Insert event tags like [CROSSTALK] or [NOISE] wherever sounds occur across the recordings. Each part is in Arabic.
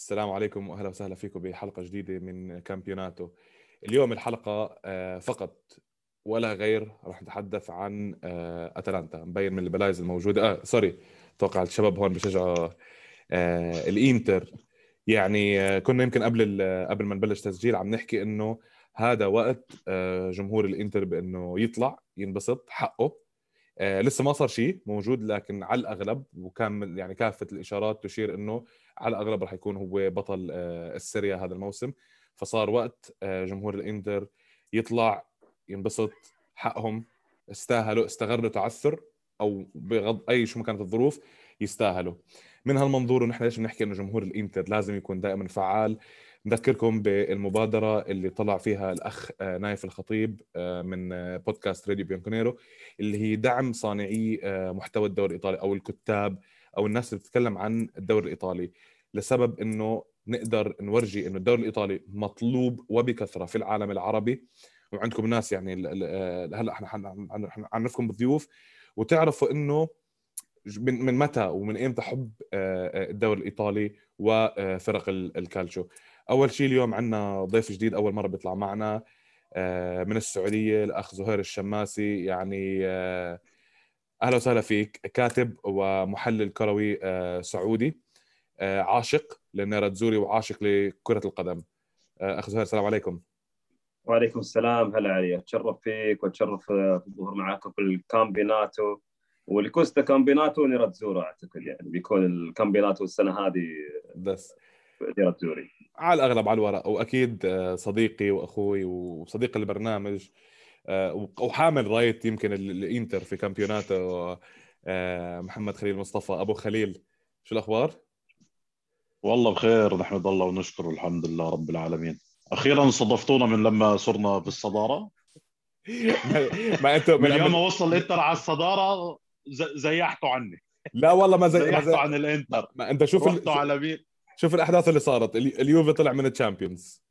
السلام عليكم وأهلا وسهلا فيكم بحلقة جديدة من كامبيوناتو. اليوم الحلقة آه، فقط ولا غير راح نتحدث عن آه، أتلانتا مبين من البلايز الموجودة. آه sorry أتوقع الشباب هون بشجعوا آه، الإنتر. يعني كنا يمكن قبل قبل ما نبلش تسجيل عم نحكي إنه هذا وقت جمهور الإنتر بإنه يطلع ينبسط حقه. آه لسه ما صار شيء موجود لكن على الأغلب وكان يعني كافة الإشارات تشير إنه على الأغلب راح يكون هو بطل آه ال Serie A هذا الموسم. فصار وقت آه جمهور الانتر يطلع ينبسط حقهم استاهلوا استغلوا تعثر أو بغض أي شو ما كانت الظروف يستاهلوا. من هالمنظور ونحن ليش بنحكي إنه جمهور الإنتر لازم يكون دائما فعال؟ نذكركم بالمبادرة اللي طلع فيها الأخ آه، نايف الخطيب آه، من آه، بودكاست راديو بيونكونيرو اللي هي دعم صانعي محتوى الدوري الإيطالي أو الكتاب أو الناس اللي بتتكلم عن الدوري الإيطالي لسبب أنه نقدر نورجي أنه الدوري الإيطالي مطلوب وبكثرة في العالم العربي. وعندكم ناس يعني هلأ إحنا حنعرفكم بالضيوف. وتعرفوا إنه من متى ومن إمتى حب الدوري الإيطالي وفرق الكالتشو. أول شيء اليوم عندنا ضيف جديد أول مرة بيطلع معنا آه، من السعودية الأخ زهير الشماسي. يعني آه، أهلا وسهلا فيك كاتب ومحلل كروي آه، سعودي عاشق للنيراتزوري وعاشق لكرة القدم. أخ زهير السلام عليكم. وعليكم السلام هلا علي. أتشرف فيك وأتشرف بالظهور معاكم في الكامبيناتو والكوستا كامبيناتو نيراتزورا أعتقد يعني بيكون الكامبيناتو السنة هذه. بس. نيراتزوري على الأغلب على الورق. وأكيد آه، صديقي وأخوي وصديق البرنامج آه، وحامل رايه يمكن الإنتر في كامبيوناتو آه، محمد خليل مصطفى. أبو خليل شو الأخبار؟ والله بخير نحمد الله ونشكر الحمد لله رب العالمين. أخيرا استضفتونا من لما صرنا بالصدارة. [LAUGHS] ما أنتم من يوم ما وصل الإنتر على الصدارة زيحتوا عني. لا والله ما زي زيحتوا عن الإنتر. ما أنت شوف رحتوا على مين؟ شوف الأحداث اللي صارت. اليوفي طلع من ال Champions.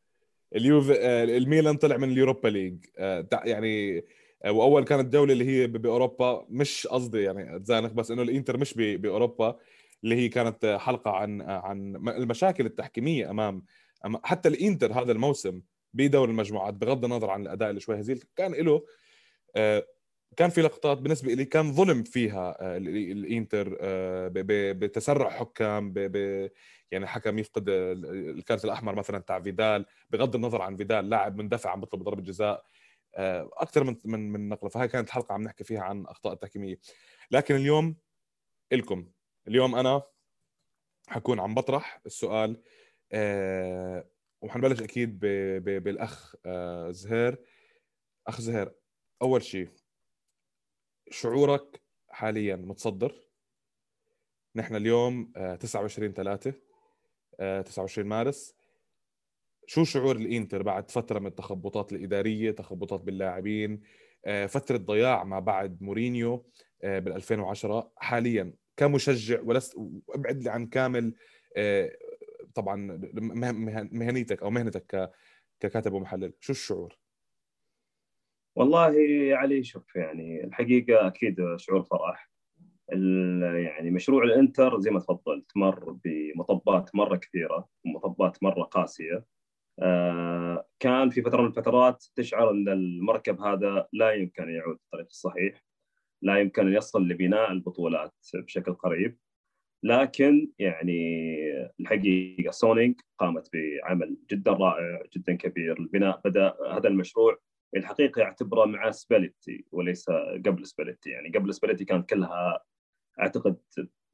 اليوفي آه، الميلان طلع من ال Europa League. آه، يعني آه، وأول كانت جولة اللي هي بأوروبا مش قصدي يعني اتزانق بس إنه الإنتر مش بأوروبا اللي هي كانت حلقة عن عن المشاكل التحكيمية أمام حتى الإنتر هذا الموسم بدور المجموعات بغض النظر عن الأداء اللي شوي هزيل كان له كان في لقطات بالنسبة لي كان ظلم فيها الإنتر بتسرع حكام يعني حكم يفقد الكارت الأحمر مثلا تاع فيدال بغض النظر عن فيدال لاعب مندفع عم بيطلب ضربة جزاء آه، أكثر من من من نقلة. فهي كانت حلقة عم نحكي فيها عن أخطاء التحكيمية. لكن اليوم إلكم. اليوم أنا حكون عم بطرح السؤال أه وحنبلش أكيد بالأخ أه زهير. أخ زهير أول شيء شعورك حاليا متصدر؟ نحن اليوم 29 3 29 مارس. شو شعور الإنتر بعد فترة من التخبطات الإدارية تخبطات باللاعبين آه، فترة ضياع ما بعد مورينيو آه، بال 2010 حاليا كمشجع ولست ابعد عن كامل آه، طبعا مهنيتك أو مهنتك ككاتب ومحلل. شو الشعور؟ والله علي شوف يعني الحقيقة أكيد شعور فرح. يعني مشروع الإنتر زي ما تفضلت مر بمطبات مرة كثيرة ومطبات مرة قاسية. آه، كان في فترة من الفترات تشعر إن المركب هذا لا يمكن أن يعود بالطريق الصحيح لا يمكن أن يصل لبناء البطولات بشكل قريب. لكن يعني الحقيقة سونينج قامت بعمل جدا رائع جدا كبير. البناء بدأ هذا المشروع الحقيقة يعتبره مع سباليتي وليس قبل سباليتي. يعني قبل سباليتي كانت كلها أعتقد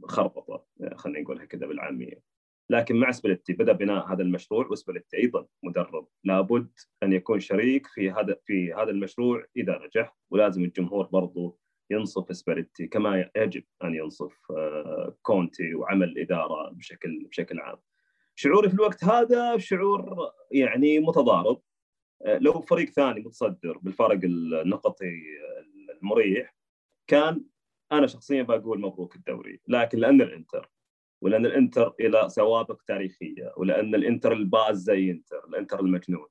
خربطة خلينا نقولها كذا بالعامية. لكن مع سبليتي بدأ بناء هذا المشروع وسبليتي أيضا مدرب. لابد أن يكون شريك في هذا في هذا المشروع إذا نجح ولازم الجمهور برضو ينصف سبليتي كما يجب أن ينصف آه، كونتي وعمل الإدارة بشكل بشكل عام. شعوري في الوقت هذا شعور يعني متضارب. آه، لو فريق ثاني متصدر بالفارق النقطي المريح كان أنا شخصيا بقول مبروك الدوري لكن لأن الإنتر ولأن الإنتر إلى سوابق تاريخية ولأن الإنتر ال pazza إنتر الإنتر المجنون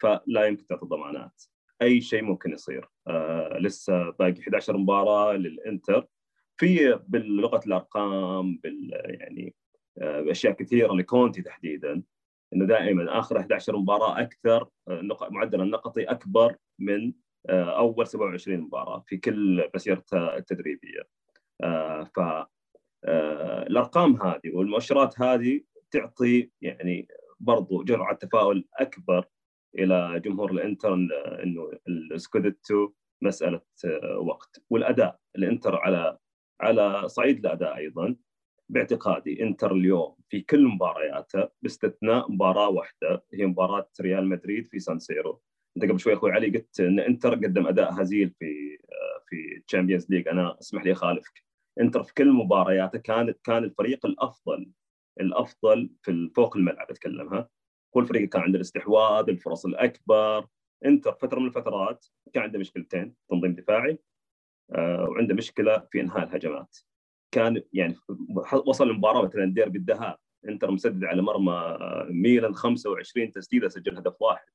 فلا يمكن تعطي ضمانات. أي شيء ممكن يصير. آه لسه باقي 11 مباراة للإنتر. في بلغه الأرقام بال يعني باشياء كثيرة لكونتي تحديدا إنه دائما آخر 11 مباراة أكثر معدل النقطي أكبر من أول 27 مباراة في كل مسيرته التدريبية. ف الأرقام هذه والمؤشرات هذه تعطي يعني برضو جرعة تفاؤل أكبر إلى جمهور الإنتر إنه السكوديتو مسألة وقت. والأداء الإنتر على على صعيد الأداء أيضا. باعتقادي إنتر اليوم في كل مبارياته باستثناء مباراة واحدة هي مباراة ريال مدريد في سان سيرو. انت قبل شوي أخوي علي قلت إن إنتر قدم أداء هزيل في في Champions League أنا أسمح لي أخالفك. إنتر في كل مبارياته كان كان الفريق الأفضل الأفضل في فوق الملعب أتكلم ها؟ هو الفريق كان عنده الاستحواذ الفرص الأكبر. إنتر فترة من الفترات كان عنده مشكلتين تنظيم دفاعي آه وعنده مشكلة في إنهاء الهجمات. كان يعني وصل المباراة مثلا ديربي الذهاب. إنتر مسدد على مرمى ميلان 25 تسديدة سجل هدف واحد.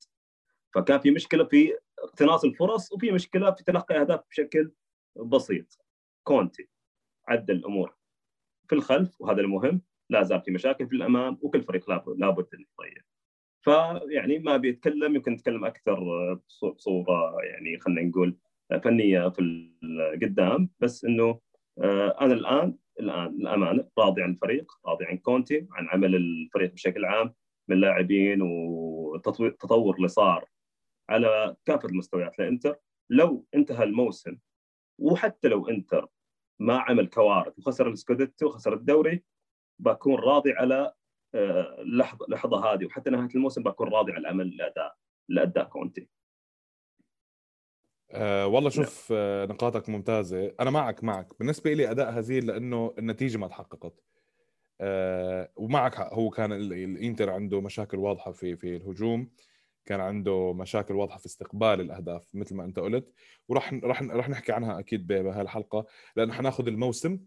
فكان في مشكلة في اقتناص الفرص وفي مشكلة في تلقي أهداف بشكل بسيط. كونتي عدل الأمور في الخلف وهذا المهم لا زال في مشاكل في الأمام وكل فريق لابد انه يتغير. فيعني ما بيتكلم يمكن نتكلم أكثر بصورة يعني خلينا نقول فنية في القدام بس إنه أنا الان الآن الأمانة راضي عن الفريق راضي عن كونتي عن عمل الفريق بشكل عام من لاعبين والتطور اللي صار على كافة المستويات. لانتر لو انتهى الموسم وحتى لو انتر ما عمل كوارث وخسر ال Scudetto وخسر الدوري بكون راضي على اللحظه اللحظه هذه. وحتى نهاية الموسم بكون راضي على العمل اللي اداء اللي اداه كونتي. أه والله شوف أه نقاطك ممتازة. أنا معك معك. بالنسبة لي أداء هزيل لأنه النتيجة ما تحققت. أه ومعك حق. هو كان الإنتر عنده مشاكل واضحة في في الهجوم. كان عنده مشاكل واضحة في استقبال الأهداف مثل ما أنت قلت وراح راح راح نحكي عنها أكيد بهالحلقة لأنه حناخذ الموسم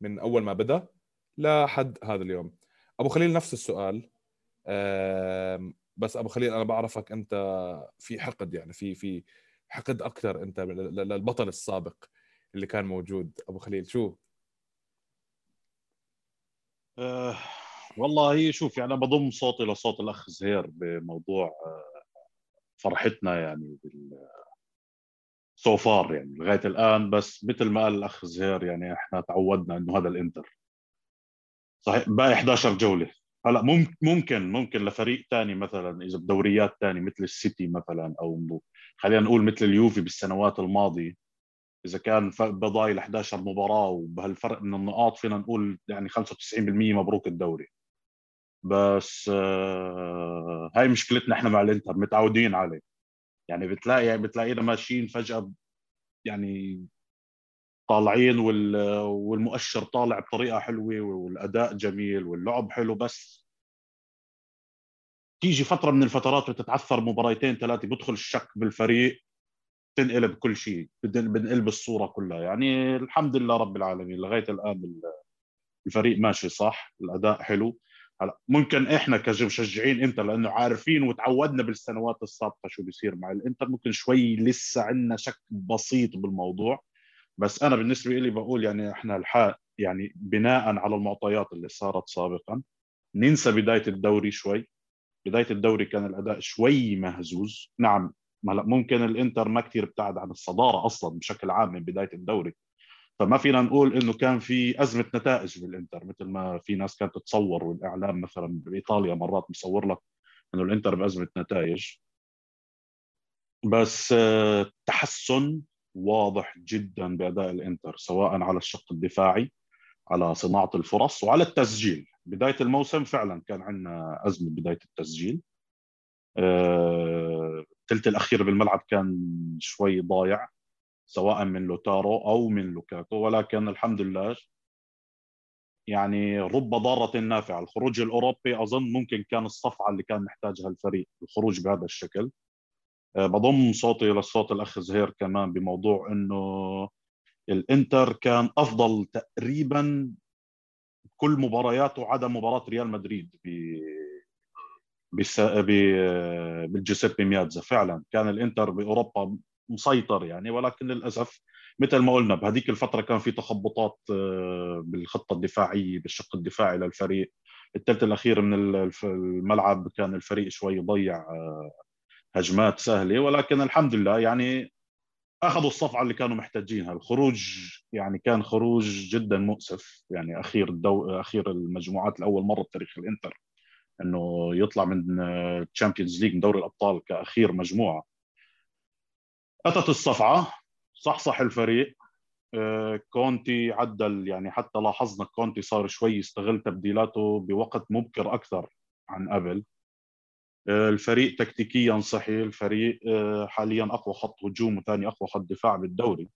من أول ما بدأ لحد هذا اليوم. أبو خليل نفس السؤال بس أبو خليل أنا بعرفك أنت في حقد يعني في في حقد أكثر أنت للبطل السابق اللي كان موجود. أبو خليل شو؟ أه والله شوف يعني بضم صوتي لصوت الأخ زهير بموضوع فرحتنا يعني بال سو فار يعني لغاية الآن. بس مثل ما قال الأخ زهير يعني إحنا تعودنا إنه هذا الإنتر. صحيح باقي 11 جولة. هلأ ممكن ممكن ممكن لفريق ثاني مثلا إذا بدوريات ثانية مثل السيتي مثلا أو خلينا نقول مثل اليوفي بالسنوات الماضية. إذا كان بضايل 11 مباراة وبهالفرق من النقاط فينا نقول يعني 95% مبروك الدوري. بس آه هاي مشكلتنا إحنا مع الإنتر متعودين عليه. يعني بتلاقي بتلاقينا ماشيين فجأة يعني طالعين والمؤشر طالع بطريقة حلوة والأداء جميل واللعب حلو بس تيجي فترة من الفترات بتتعثر مباريتين ثلاثة بدخل الشك بالفريق تنقلب كل شيء بنقلب الصورة كلها. يعني الحمد لله رب العالمين لغاية الآن الفريق ماشي صح الأداء حلو. هلا ممكن إحنا كمشجعين إنتر لأنه عارفين وتعودنا بالسنوات السابقة شو بيصير مع الإنتر ممكن شوي لسه عندنا شك بسيط بالموضوع بس أنا بالنسبة لي بقول يعني إحنا الحق يعني بناء على المعطيات اللي صارت سابقا ننسى بداية الدوري شوي بداية الدوري كان الأداء شوي مهزوز نعم هلا ممكن الإنتر ما كثير ابتعد عن الصدارة أصلا بشكل عام من بداية الدوري فما فينا نقول إنه كان في أزمة نتائج بالإنتر مثل ما في ناس كانت تتصور والإعلام مثلا بإيطاليا مرات مصور لك إنه الإنتر بأزمة نتائج. بس تحسن واضح جدا بأداء الإنتر سواء على الشق الدفاعي على صناعة الفرص وعلى التسجيل. بداية الموسم فعلا كان عندنا أزمة بداية التسجيل. الثلث الأخير بالملعب كان شوي ضايع. سواء من لوتارو أو من لوكاكو ولكن الحمد لله يعني رب ضارة نافعة. الخروج الأوروبي أظن ممكن كان الصفعة اللي كان محتاجها الفريق الخروج بهذا الشكل. بضم صوتي لصوت الأخ زهير كمان بموضوع أنه الإنتر كان أفضل تقريبا كل مبارياته عدا مباراة ريال مدريد ب بس... ب... بالجوزيبي مياتزا فعلا كان الإنتر بأوروبا مسيطر يعني ولكن للأسف مثل ما قلنا بهذيك الفترة كان في تخبطات بالخطه الدفاعيه بالشق الدفاعي للفريق. الثلث الأخير من الملعب كان الفريق شوي ضيع آه، هجمات سهلة. ولكن الحمد لله يعني أخذوا الصفعة اللي كانوا محتاجينها. الخروج يعني كان خروج جدا مؤسف. يعني أخير الدو... أخير المجموعات لأول مرة بتاريخ الإنتر إنه يطلع من Champions League من دوري الأبطال كأخير مجموعة. اتت الصفعة. صحصح الفريق. آه، كونتي عدل يعني حتى لاحظنا كونتي صار شوي يستغل تبديلاته بوقت مبكر أكثر عن قبل. آه، الفريق تكتيكيا صحي الفريق آه، حاليا أقوى خط هجوم وثاني أقوى خط دفاع بالدوري.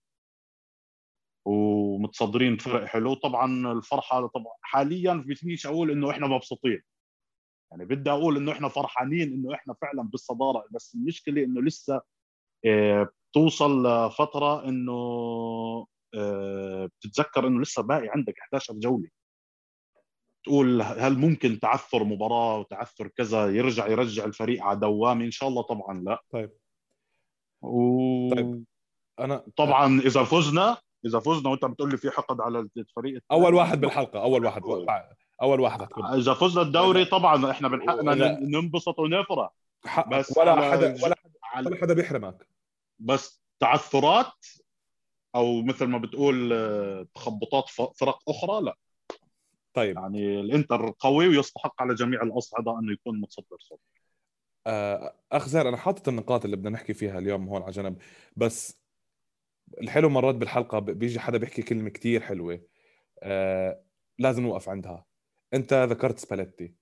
ومتصدرين بفرق حلو. طبعا الفرحة طبعا حاليا بديش أقول إنه إحنا مبسوطين. يعني بدي أقول إنه إحنا فرحانين إنه إحنا فعلا بالصدارة. بس المشكلة إنه لسه بتوصل لفترة إنه بتتذكر إنه لسه باقي عندك 11 جولة. تقول هل ممكن تعثر مباراة وتعثر كذا يرجع يرجع الفريق على دوامة؟ إن شاء الله طبعا لا. طيب. و... طيب أنا طبعا إذا فزنا إذا فزنا وأنت بتقول لي في حقد على الفريق أول واحد بالحلقة أول واحد. أول واحد هتكون. إذا فزنا الدوري طبعا إحنا من حقنا ننبسط ونفرح. بس ولا حدا ولا حدا ولا حدا بيحرمك. بس تعثرات أو مثل ما بتقول آه، تخبطات فرق أخرى لا. طيب. يعني الإنتر قوي ويستحق على جميع الأصعدة إنه يكون متصدر صدر آه، أخ زين أنا حاطط النقاط اللي بدنا نحكي فيها اليوم هون على جنب بس الحلو مرات بالحلقة بيجي حدا بيحكي كلمة كتير حلوة آه لازم نوقف عندها. أنت ذكرت سباليتي.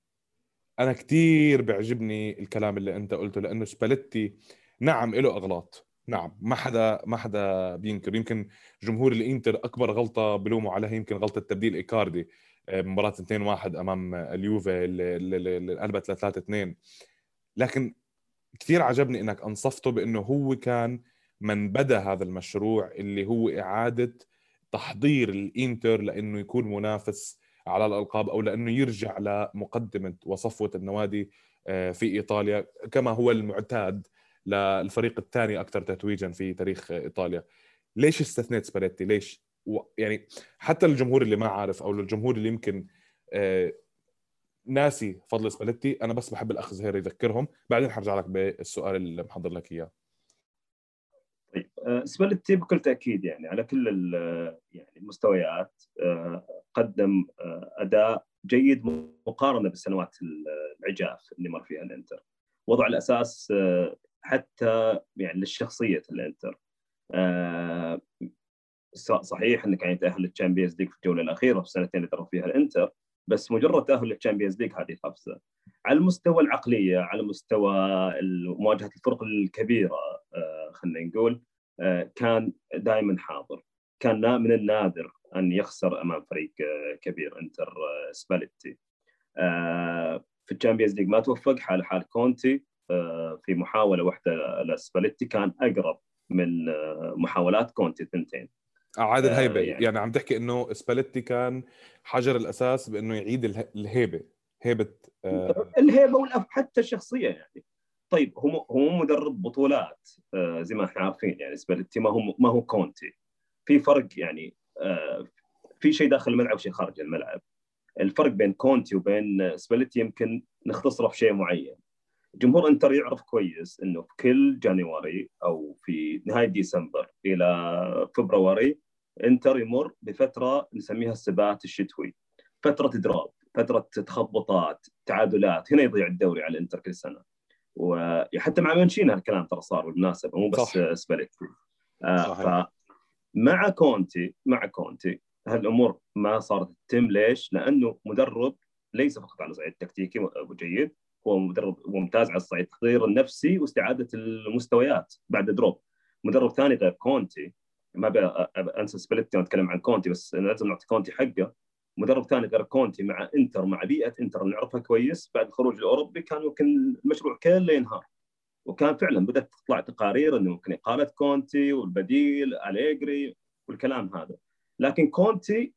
أنا كتير بيعجبني الكلام اللي أنت قلته لأنه سباليتي نعم له أغلاط. نعم ما حدا ما حدا بينكر. يمكن جمهور الإنتر أكبر غلطة بلوموا عليها يمكن غلطة تبديل إيكاردي آه، مباراة 2 1 أمام اليوفي اللي قلبت ل 3 2 لكن كثير عجبني إنك أنصفته بأنه هو كان من بدا هذا المشروع اللي هو إعادة تحضير الإنتر لأنه يكون منافس على الألقاب أو لأنه يرجع لمقدمة وصفوة النوادي آه، في إيطاليا. كما هو المعتاد للفريق الثاني أكثر تتويجا في تاريخ إيطاليا. ليش استثنيت سباليتي؟ ليش؟ يعني حتى الجمهور اللي ما عارف أو الجمهور اللي يمكن آه، ناسي فضل سباليتي أنا بس بحب الأخ زهير يذكرهم. بعدين حرجع لك بالسؤال اللي محضر لك إياه. طيب آه، سباليتي بكل تأكيد يعني على كل يعني المستويات آه، قدم أداء جيد مقارنة بالسنوات العجاف اللي مر فيها الإنتر. وضع الأساس حتى يعني للشخصية الانتر آه صحيح انه كان يتاهل لل Champions League في الجولة الأخيرة في السنتين اللي درب فيها الإنتر بس مجرد تأهل لل Champions League هذه قفزه على مستوى العقلية على مستوى مواجهة الفرق الكبيرة آه خلينا نقول آه كان دائما حاضر. كان من النادر أن يخسر أمام فريق آه، كبير إنتر آه، سباليتي. آه، في ال Champions League ما توفق حال حال كونتي. في محاولة واحدة لسباليتي كان أقرب من آه، محاولات كونتي الثنتين اعاد الهيبة آه يعني. يعني عم تحكي إنه سباليتي كان حجر الأساس بإنه يعيد الهيبة هيبة آه الهيبة والأف... حتى الشخصيه يعني. طيب هو هو مدرب بطولات آه زي ما إحنا عارفين يعني. سباليتي ما هو ما هو كونتي. في فرق يعني آه في شيء داخل الملعب وشيء خارج الملعب. الفرق بين كونتي وبين سباليتي يمكن نختصره في شيء معين. جمهور انتر يعرف كويس انه في كل January أو في نهاية ديسمبر إلى فبراير انتر يمر بفترة نسميها السبات الشتوي. فترة drop فترة تخبطات تعادلات هنا يضيع الدوري على الانتر كل سنة. وحتى مع مانشيني هالكلام ترى صار بالمناسبة مو بس سباليتي. آه مع كونتي مع كونتي هالأمور ما صارت تتم. ليش؟ لأنه مدرب ليس فقط على صعيد التكتيكي جيد. هو مدرب ممتاز على الصعيد التطوير النفسي واستعادة المستويات بعد drop. مدرب ثاني غير كونتي ما أنسى سبليتي أتكلم عن كونتي بس لازم نعطي كونتي حقه. مدرب ثاني غير كونتي مع إنتر مع بيئة إنتر نعرفها كويس بعد الخروج الأوروبي كان يمكن المشروع كله ينهار. وكان فعلا بدأت تطلع تقارير إنه ممكن إقالة كونتي والبديل أليجري والكلام هذا. لكن كونتي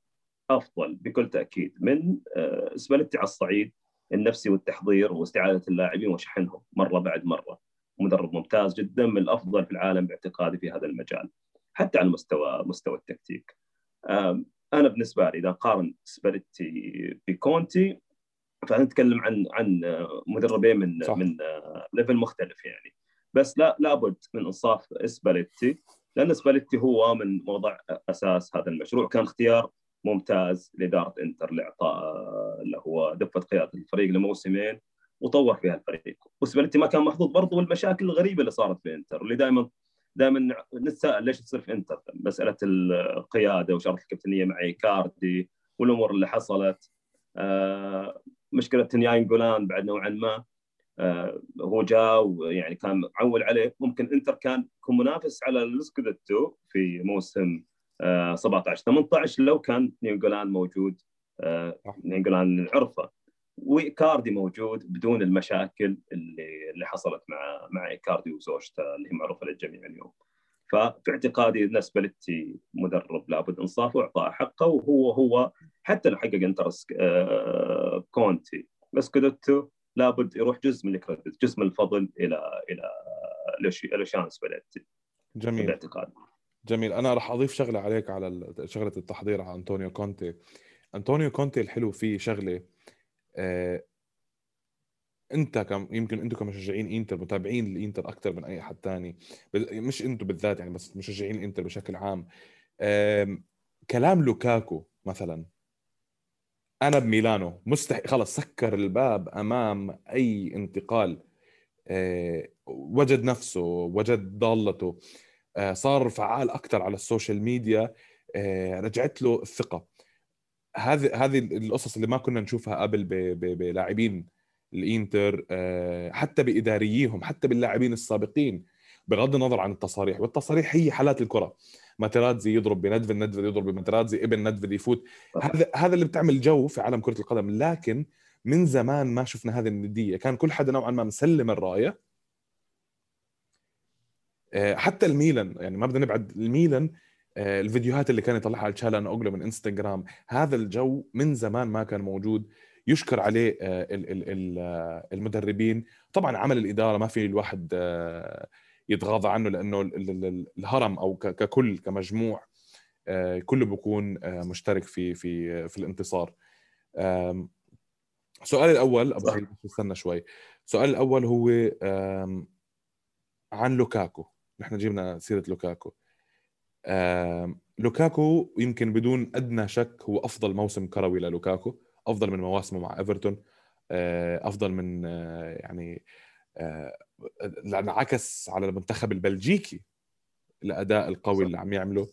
أفضل بكل تأكيد من آه، سباليتي على الصعيد. النفسي والتحضير واستعادة اللاعبين وشحنهم مرة بعد مرة. مدرب ممتاز جدا من الأفضل في العالم باعتقادي في هذا المجال حتى على مستوى مستوى التكتيك. أنا بالنسبة لي إذا قارن سباليتي بكونتي فنتكلم عن عن مدربين من صح. من level مختلف يعني. بس لا لابد من إنصاف اسباليتي لأن اسباليتي هو من وضع أساس هذا المشروع. كان اختيار ممتاز لإدارة إنتر لإعطاء اللي هو دفة قيادة الفريق لموسمين وطور فيها الفريق. وسباليتي ما كان محظوظ برضه بالمشاكل الغريبة اللي صارت في إنتر اللي دائما دائما نتساءل ليش تصير في إنتر؟ مسألة القيادة وشرط الكابتنية مع إيكاردي والأمور اللي حصلت. آه، مشكلة ناينجولان بعد نوعا ما آه، هو جاء ويعني كان معول عليه. ممكن إنتر كان منافس على ال Scudetto في موسم 17 آه، 18 لو كان نينجولان موجود نينجولان نعرفه وإيكاردي موجود بدون المشاكل اللي اللي حصلت مع مع إيكاردي وزوجته اللي هي معروفه للجميع اليوم. ففي اعتقادي بالنسبة لي مدرب لابد انصافه واعطائه حقه وهو هو حتى لو حقق انتر آه، كونتي ب Scudetto لابد يروح جزء من ال credit جزء من الفضل إلى إلى لوتشانو سباليتي جميل. باعتقادي. جميل. أنا راح أضيف شغلة عليك على شغلة التحضير على أنطونيو كونتي. أنطونيو كونتي الحلو فيه شغلة آه، أنت كم يمكن أنتم كمشجعين إنتر متابعين الإنتر أكثر من أي حد ثاني مش أنتم بالذات يعني بس مشجعين الانتر بشكل عام. كلام لوكاكو مثلا. أنا بميلانو مستحيل خلص سكر الباب أمام أي انتقال. آه، وجد نفسه وجد ضالته. آه، صار فعال أكثر على ال social media رجعت له الثقة. هذه هذه القصص اللي ما كنا نشوفها قبل بلاعبين الإنتر آه، حتى بإدارييهم حتى باللاعبين السابقين بغض النظر عن التصاريح. والتصاريح هي حالات الكرة. ماتراتزي يضرب بندفل ندفل يضرب بماتراتزي ابن ندفل يفوت. هذا هذا اللي بتعمل جو في عالم كرة القدم. لكن من زمان ما شفنا هذه الندية. كان كل حدا نوعا ما مسلم الرايه آه، حتى الميلان يعني ما بدنا نبعد الميلان آه، الفيديوهات اللي كان يطلعها على تشالان اوغلو من انستغرام هذا الجو من زمان ما كان موجود. يشكر عليه آه، آه، المدربين. طبعا عمل الإدارة ما في الواحد يتغاضى عنه لأنه الهرم أو ككل كمجموع كله بيكون مشترك في في في الانتصار. السؤال الأول أبو استنى شوي. السؤال الأول هو عن لوكاكو. نحن جبنا سيرة لوكاكو. لوكاكو يمكن بدون أدنى شك هو أفضل موسم كروي للوكاكو أفضل من مواسمه مع إيفرتون آه، أفضل من آه، يعني آه، لأنه عكس على المنتخب البلجيكي الاداء القوي اللي عم يعمله.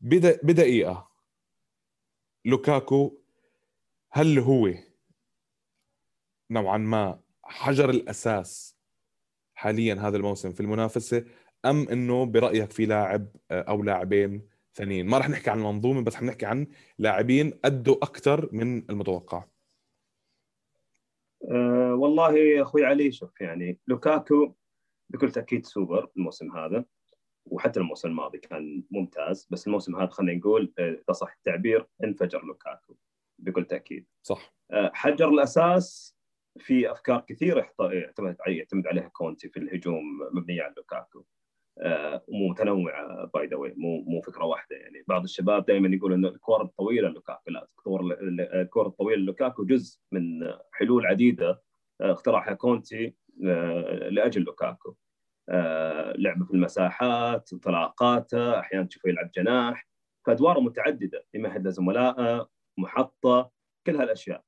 بدقيقه لوكاكو هل هو نوعا ما حجر الأساس حاليا هذا الموسم في المنافسة أم إنه برأيك في لاعب آه، أو لاعبين ثانيين؟ ما راح نحكي عن المنظومة بس حنحكي عن لاعبين أدوا أكثر من المتوقع. أه والله أخوي علي شوف يعني لوكاكو بكل تأكيد سوبر الموسم هذا وحتى الموسم الماضي كان ممتاز بس الموسم هذا خلينا نقول آه، إذا صح التعبير انفجر لوكاكو بكل تأكيد. صح. أه حجر الأساس في أفكار كثيرة يعتمد يعتمد عليها كونتي في الهجوم مبنيه على لوكاكو. ومتنوعه by the way مو مو فكرة واحدة. يعني بعض الشباب دائما يقول إنه الكور الطويلة لوكاكو. لا الكور الطويلة لوكاكو جزء من حلول عديدة آه، اخترعها كونتي آه، لأجل لوكاكو. آه، لعبة في المساحات انطلاقاته أحيانا تشوفه يلعب جناح. فأدواره متعددة. يمهد لزملائه محطة كل هالأشياء.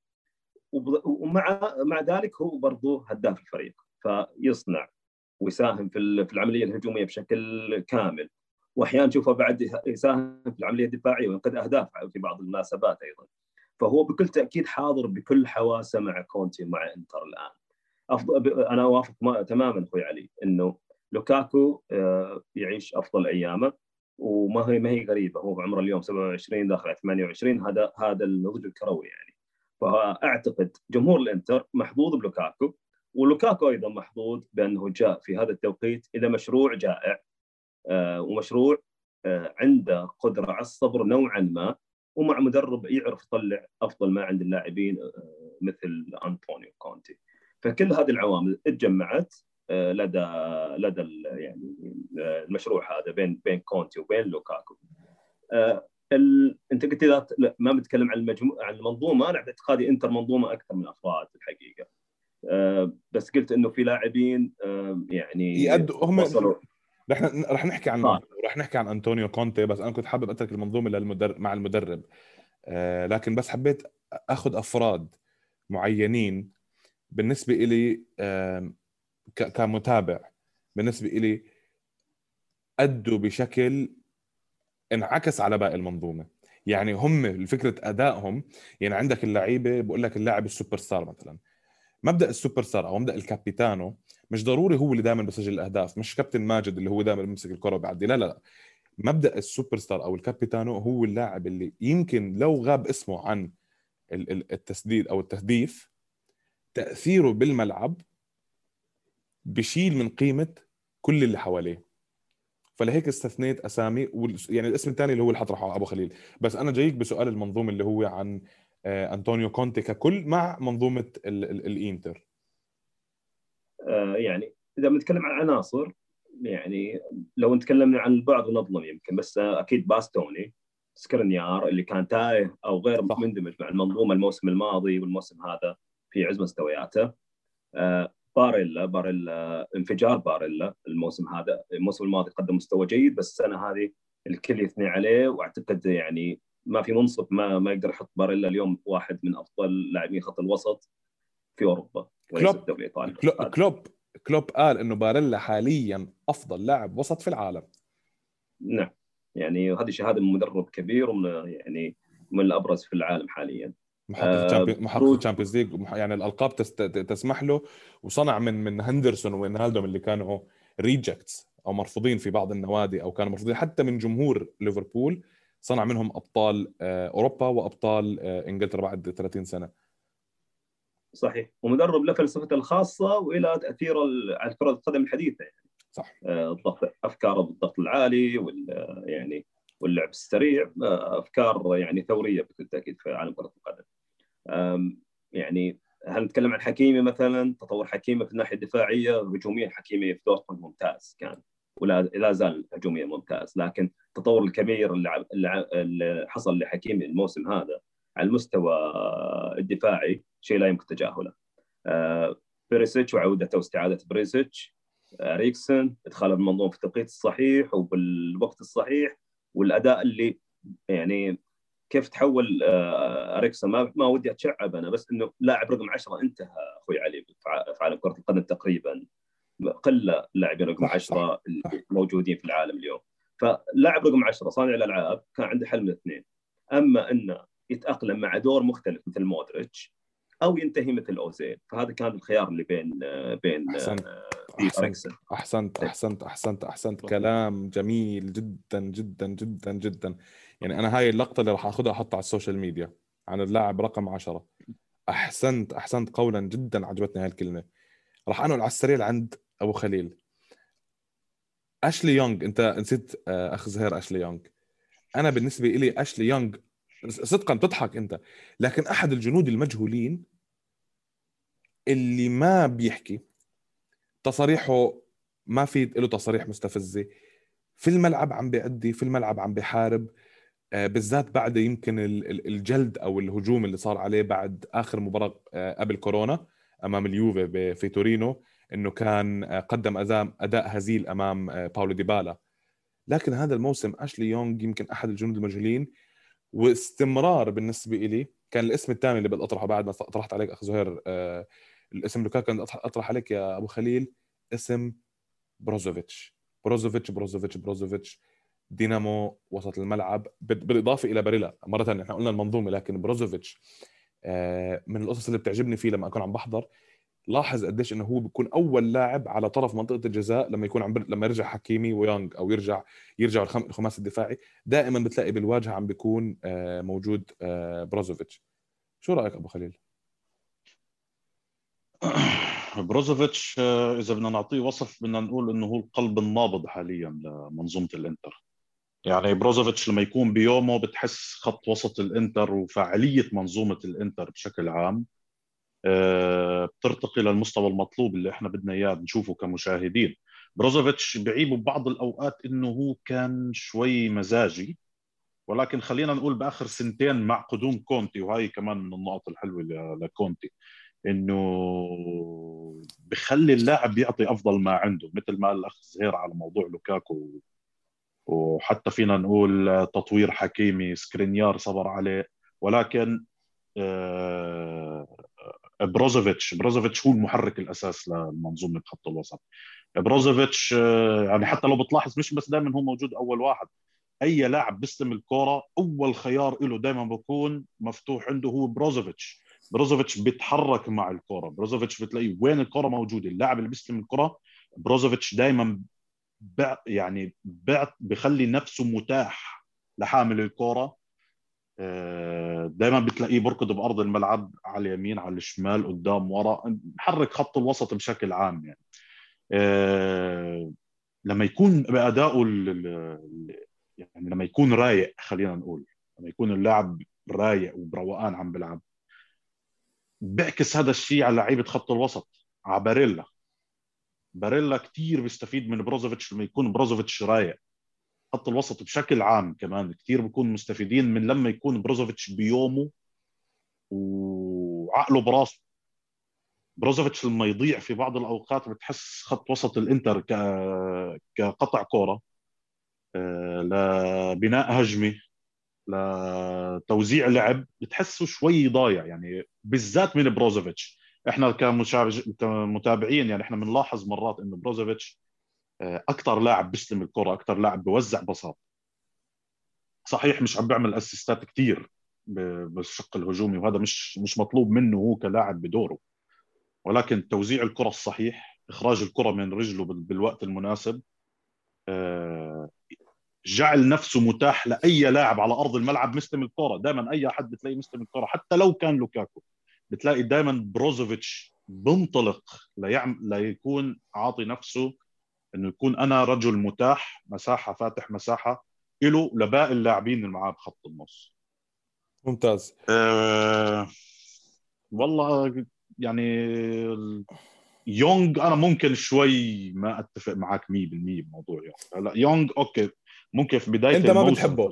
ومع مع ذلك هو برضه هداف الفريق فيصنع ويساهم في في العملية الهجومية بشكل كامل. وأحيانا نشوفه بعد يساهم في العملية الدفاعية وينقذ اهداف في بعض المناسبات أيضا. فهو بكل تأكيد حاضر بكل حواسة مع كونتي مع إنتر الآن. افضل أنا أوافق تماما أخوي علي إنه لوكاكو آه، يعيش أفضل أيامه وما هي ما هي غريبة هو عمره اليوم 27 داخل على 28 هذا هذا النضج الكروي يعني. فأعتقد جمهور الإنتر محظوظ بلوكاكو ولوكاكو أيضا محظوظ بأنه جاء في هذا التوقيت إلى مشروع جائع آه، ومشروع آه، عنده قدرة على الصبر نوعا ما ومع مدرب يعرف يطلع أفضل ما عند اللاعبين آه، مثل أنطونيو كونتي. فكل هذه العوامل اتجمعت لدى لدى يعني المشروع هذا بين بين كونتي وبين لوكاكو. ال... انت قلت لا ما بتكلم عن المجموعه عن المنظومة. أنا باعتقادي إنتر منظومة أكثر من أفراد الحقيقة. أه بس قلت إنه في لاعبين أه يعني يأدوا هم وصلوا. رح رح نحكي عن آه. رح نحكي عن أنطونيو كونتي بس أنا كنت حابب أترك المنظومة للمدرب مع المدرب. آه لكن بس حبيت أخذ أفراد معينين بالنسبة لي آه كمتابع بالنسبة لي أدوا بشكل انعكس على باقي المنظومة. يعني هم فكرة أدائهم يعني عندك اللعيبة بقول لك اللاعب السوبر ستار مثلا. مبدأ السوبر ستار أو مبدأ ال capitano مش ضروري هو اللي دائما بسجل الأهداف مش كابتن ماجد اللي هو دائما بيمسك الكرة وبيعدي. لا لا لا. مبدأ السوبر ستار أو ال capitano هو اللاعب اللي يمكن لو غاب اسمه عن التسديد أو التهديف تأثيره بالملعب بشيل من قيمة كل اللي حواليه. فلهيك استثنيت أسامي يعني الاسم الثاني اللي هو اللي حطرحه أبو خليل. بس أنا جايك بسؤال المنظومه اللي هو عن آه، أنطونيو كونتي ككل مع منظومة الإنتر. آه، يعني إذا بنتكلم عن عناصر يعني لو نتكلم عن البعض ونظلم يمكن بس أكيد باستوني سكرنيار اللي كان تايه أو غير. مندمج مع المنظومة الموسم الماضي والموسم هذا في عز مستوياته. آه، باريلا باريلا انفجار باريلا الموسم هذا. الموسم الماضي قدم مستوى جيد بس السنة هذه الكل يثني عليه وأعتقد يعني ما في منصب ما ما يقدر يحط باريلا اليوم واحد من أفضل لاعبين خط الوسط في أوروبا كلوب كلوب, كلوب كلوب قال إنه باريلا حاليا أفضل لاعب وسط في العالم. نعم يعني هذه شهادة من مدرب كبير ومن يعني من الأبرز في العالم حاليا. محقق ال Champions League. يعني الألقاب تسمح له وصنع من من هندرسون وينالدوم اللي كانوا rejects أو مرفوضين في بعض النوادي أو كانوا مرفوضين. حتى من جمهور ليفربول صنع منهم أبطال آه، أوروبا وأبطال آه، إنجلترا بعد 30 سنة. صحيح. ومدرب له فلسفته الخاصة وإلى تاثيره على كرة القدم الحديثة. يعني صح. آه، الضغط افكاره بالضغط العالي وال يعني واللعب السريع أفكار يعني ثورية بكل تأكيد في عالم كرة القدم. يعني هل نتكلم عن حكيمي مثلا تطور حكيمي في الناحية الدفاعية هجوميا حكيمي في دورتموند ممتاز كان ولا لا زال هجوميا ممتاز لكن التطور الكبير اللي, اللي حصل لحكيمي الموسم هذا على المستوى الدفاعي شيء لا يمكن تجاهله. آه، بيريسيتش وعودته واستعادة بيريسيتش ريكسن ادخاله بالمنظومه في التوقيت الصحيح وبالوقت الصحيح والأداء اللي يعني كيف تحول آه، أريكسون؟ ما ما ودي أتشعب أنا بس إنه لاعب رقم 10 انتهى أخوي علي في عالم كرة القدم تقريبا قلة اللاعبين رقم 10 الموجودين في العالم اليوم. فلاعب رقم 10 صانع الألعاب كان عنده حل من اثنين أما إنه يتأقلم مع دور مختلف مثل مودريتش أو ينتهي مثل أوزيل. فهذا كان الخيار اللي بين آه، بين أحسنت. أحسنت. أحسنت أحسنت أحسنت أحسنت. كلام جميل جدا جدا جدا جدا. يعني أنا هاي اللقطة اللي راح آخذها أحطها على ال social media عن اللاعب رقم 10 أحسنت أحسنت قولا جدا عجبتني هاي الكلمة. راح أنقل على السريع عند أبو خليل. أشلي يونغ أنت نسيت آه، أخ زهير أشلي يونغ. أنا بالنسبة لي أشلي يونغ صدقا تضحك أنت لكن أحد الجنود المجهولين اللي ما بيحكي تصاريحه ما في له تصاريح مستفزة. في الملعب عم بيأدي في الملعب عم بيحارب. بالذات بعد يمكن الجلد أو الهجوم اللي صار عليه بعد آخر مباراة آه، قبل كورونا أمام اليوفي في تورينو إنه كان آه، قدم أداء هزيل أمام باولو ديبالا. لكن هذا الموسم أشلي يونغ يمكن أحد الجنود المجهولين واستمرار بالنسبة لي كان الاسم الثاني اللي بدي أطرحه بعد ما طرحت عليك اخ زهير الاسم لوكاكو كان أطرح عليك يا أبو خليل اسم بروزوفيتش. بروزوفيتش بروزوفيتش بروزوفيتش. دينامو وسط الملعب بالإضافة إلى باريلا. مرة ثانية إحنا قلنا المنظومة لكن بروزوفيتش آه، من القصص اللي بتعجبني فيه لما أكون عم بحضر لاحظ قديش إنه هو بيكون أول لاعب على طرف منطقة الجزاء لما يكون عم لما يرجع حكيمي ويونغ أو يرجع يرجع الخماسي الدفاعي. دائما بتلاقي بالواجهة عم بيكون آه، موجود آه، بروزوفيتش. شو رأيك أبو خليل؟ [CLEARS THROAT] بروزوفيتش إذا بدنا نعطيه وصف بدنا نقول إنه هو القلب النابض حاليا لمنظومة الإنتر. يعني بروزوفيتش لما يكون بيومه بتحس خط وسط الإنتر وفعالية منظومة الإنتر بشكل عام. آه، بترتقي للمستوى المطلوب اللي إحنا بدنا إياه نشوفه كمشاهدين. بروزوفيتش بعيبه ببعض الأوقات إنه هو كان شوي مزاجي ولكن خلينا نقول بآخر سنتين مع قدوم كونتي وهي كمان من النقط الحلوة لكونتي إنه بخلي اللاعب يعطي أفضل ما عنده مثل ما الأخ زهير على موضوع لوكاكو وحتى فينا نقول تطوير حكيمي سكرينيار صبر عليه. ولكن آه، بروزوفيتش بروزوفيتش هو المحرك الأساس لمنظومة خط الوسط. بروزوفيتش آه، يعني حتى لو بتلاحظ مش بس دائما هو موجود أول واحد أي لاعب بيستلم الكرة أول خيار له دائما بكون مفتوح عنده هو بروزوفيتش بروزوفيتش بيتحرك مع الكرة. بروزوفيتش بتلاقيه وين الكرة موجودة اللاعب اللي بيستلم الكرة بروزوفيتش دائما يعني بخلي نفسه متاح لحامل الكره آه، دائما بتلاقيه بركض بأرض الملعب على اليمين على الشمال قدام ورا بحرك خط الوسط بشكل عام يعني. آه، لما يكون بادائه يعني لما يكون رايق خلينا نقول لما يكون اللاعب رايق وبروقان عم بيلعب. بيعكس هذا الشيء على لعيبة خط الوسط على باريلا باريلا كثير بيستفيد من بروزوفيتش لما يكون بروزوفيتش رايق خط الوسط بشكل عام كمان كثير بيكون مستفيدين من لما يكون بروزوفيتش بيومه وعقله براسه. بروزوفيتش لما يضيع في بعض الأوقات بتحس خط وسط الإنتر ك... كقطع كوره آه، لبناء هجمة لتوزيع لعب بتحسه شوي ضايع. يعني بالذات من بروزوفيتش. إحنا كمتابعين يعني إحنا بنلاحظ مرات إنه بروزوفيتش آه، أكثر لاعب بيستلم الكرة أكثر لاعب بوزع بساط صحيح مش عم بيعمل أسيستات كثير بالشق الهجومي وهذا مش مش مطلوب منه هو كلاعب بدوره. ولكن توزيع الكرة الصحيح إخراج الكرة من رجله بالوقت المناسب آه، جعل نفسه متاح لأي لاعب على أرض الملعب مستلم الكرة. دائما أي أحد بتلاقيه مستلم الكرة حتى لو كان لوكاكو. بتلاقي دائما بروزوفيتش بنطلق ليعمل ليكون عاطي نفسه إنه يكون أنا رجل متاح مساحة فاتح مساحة له لباقي اللاعبين اللي معاه بخط النص. ممتاز. أه والله يعني يونغ أنا ممكن شوي ما أتفق معك 100% بموضوع يونغ. هلا يونغ أوكي ممكن في بداية أنت ما بتحبه.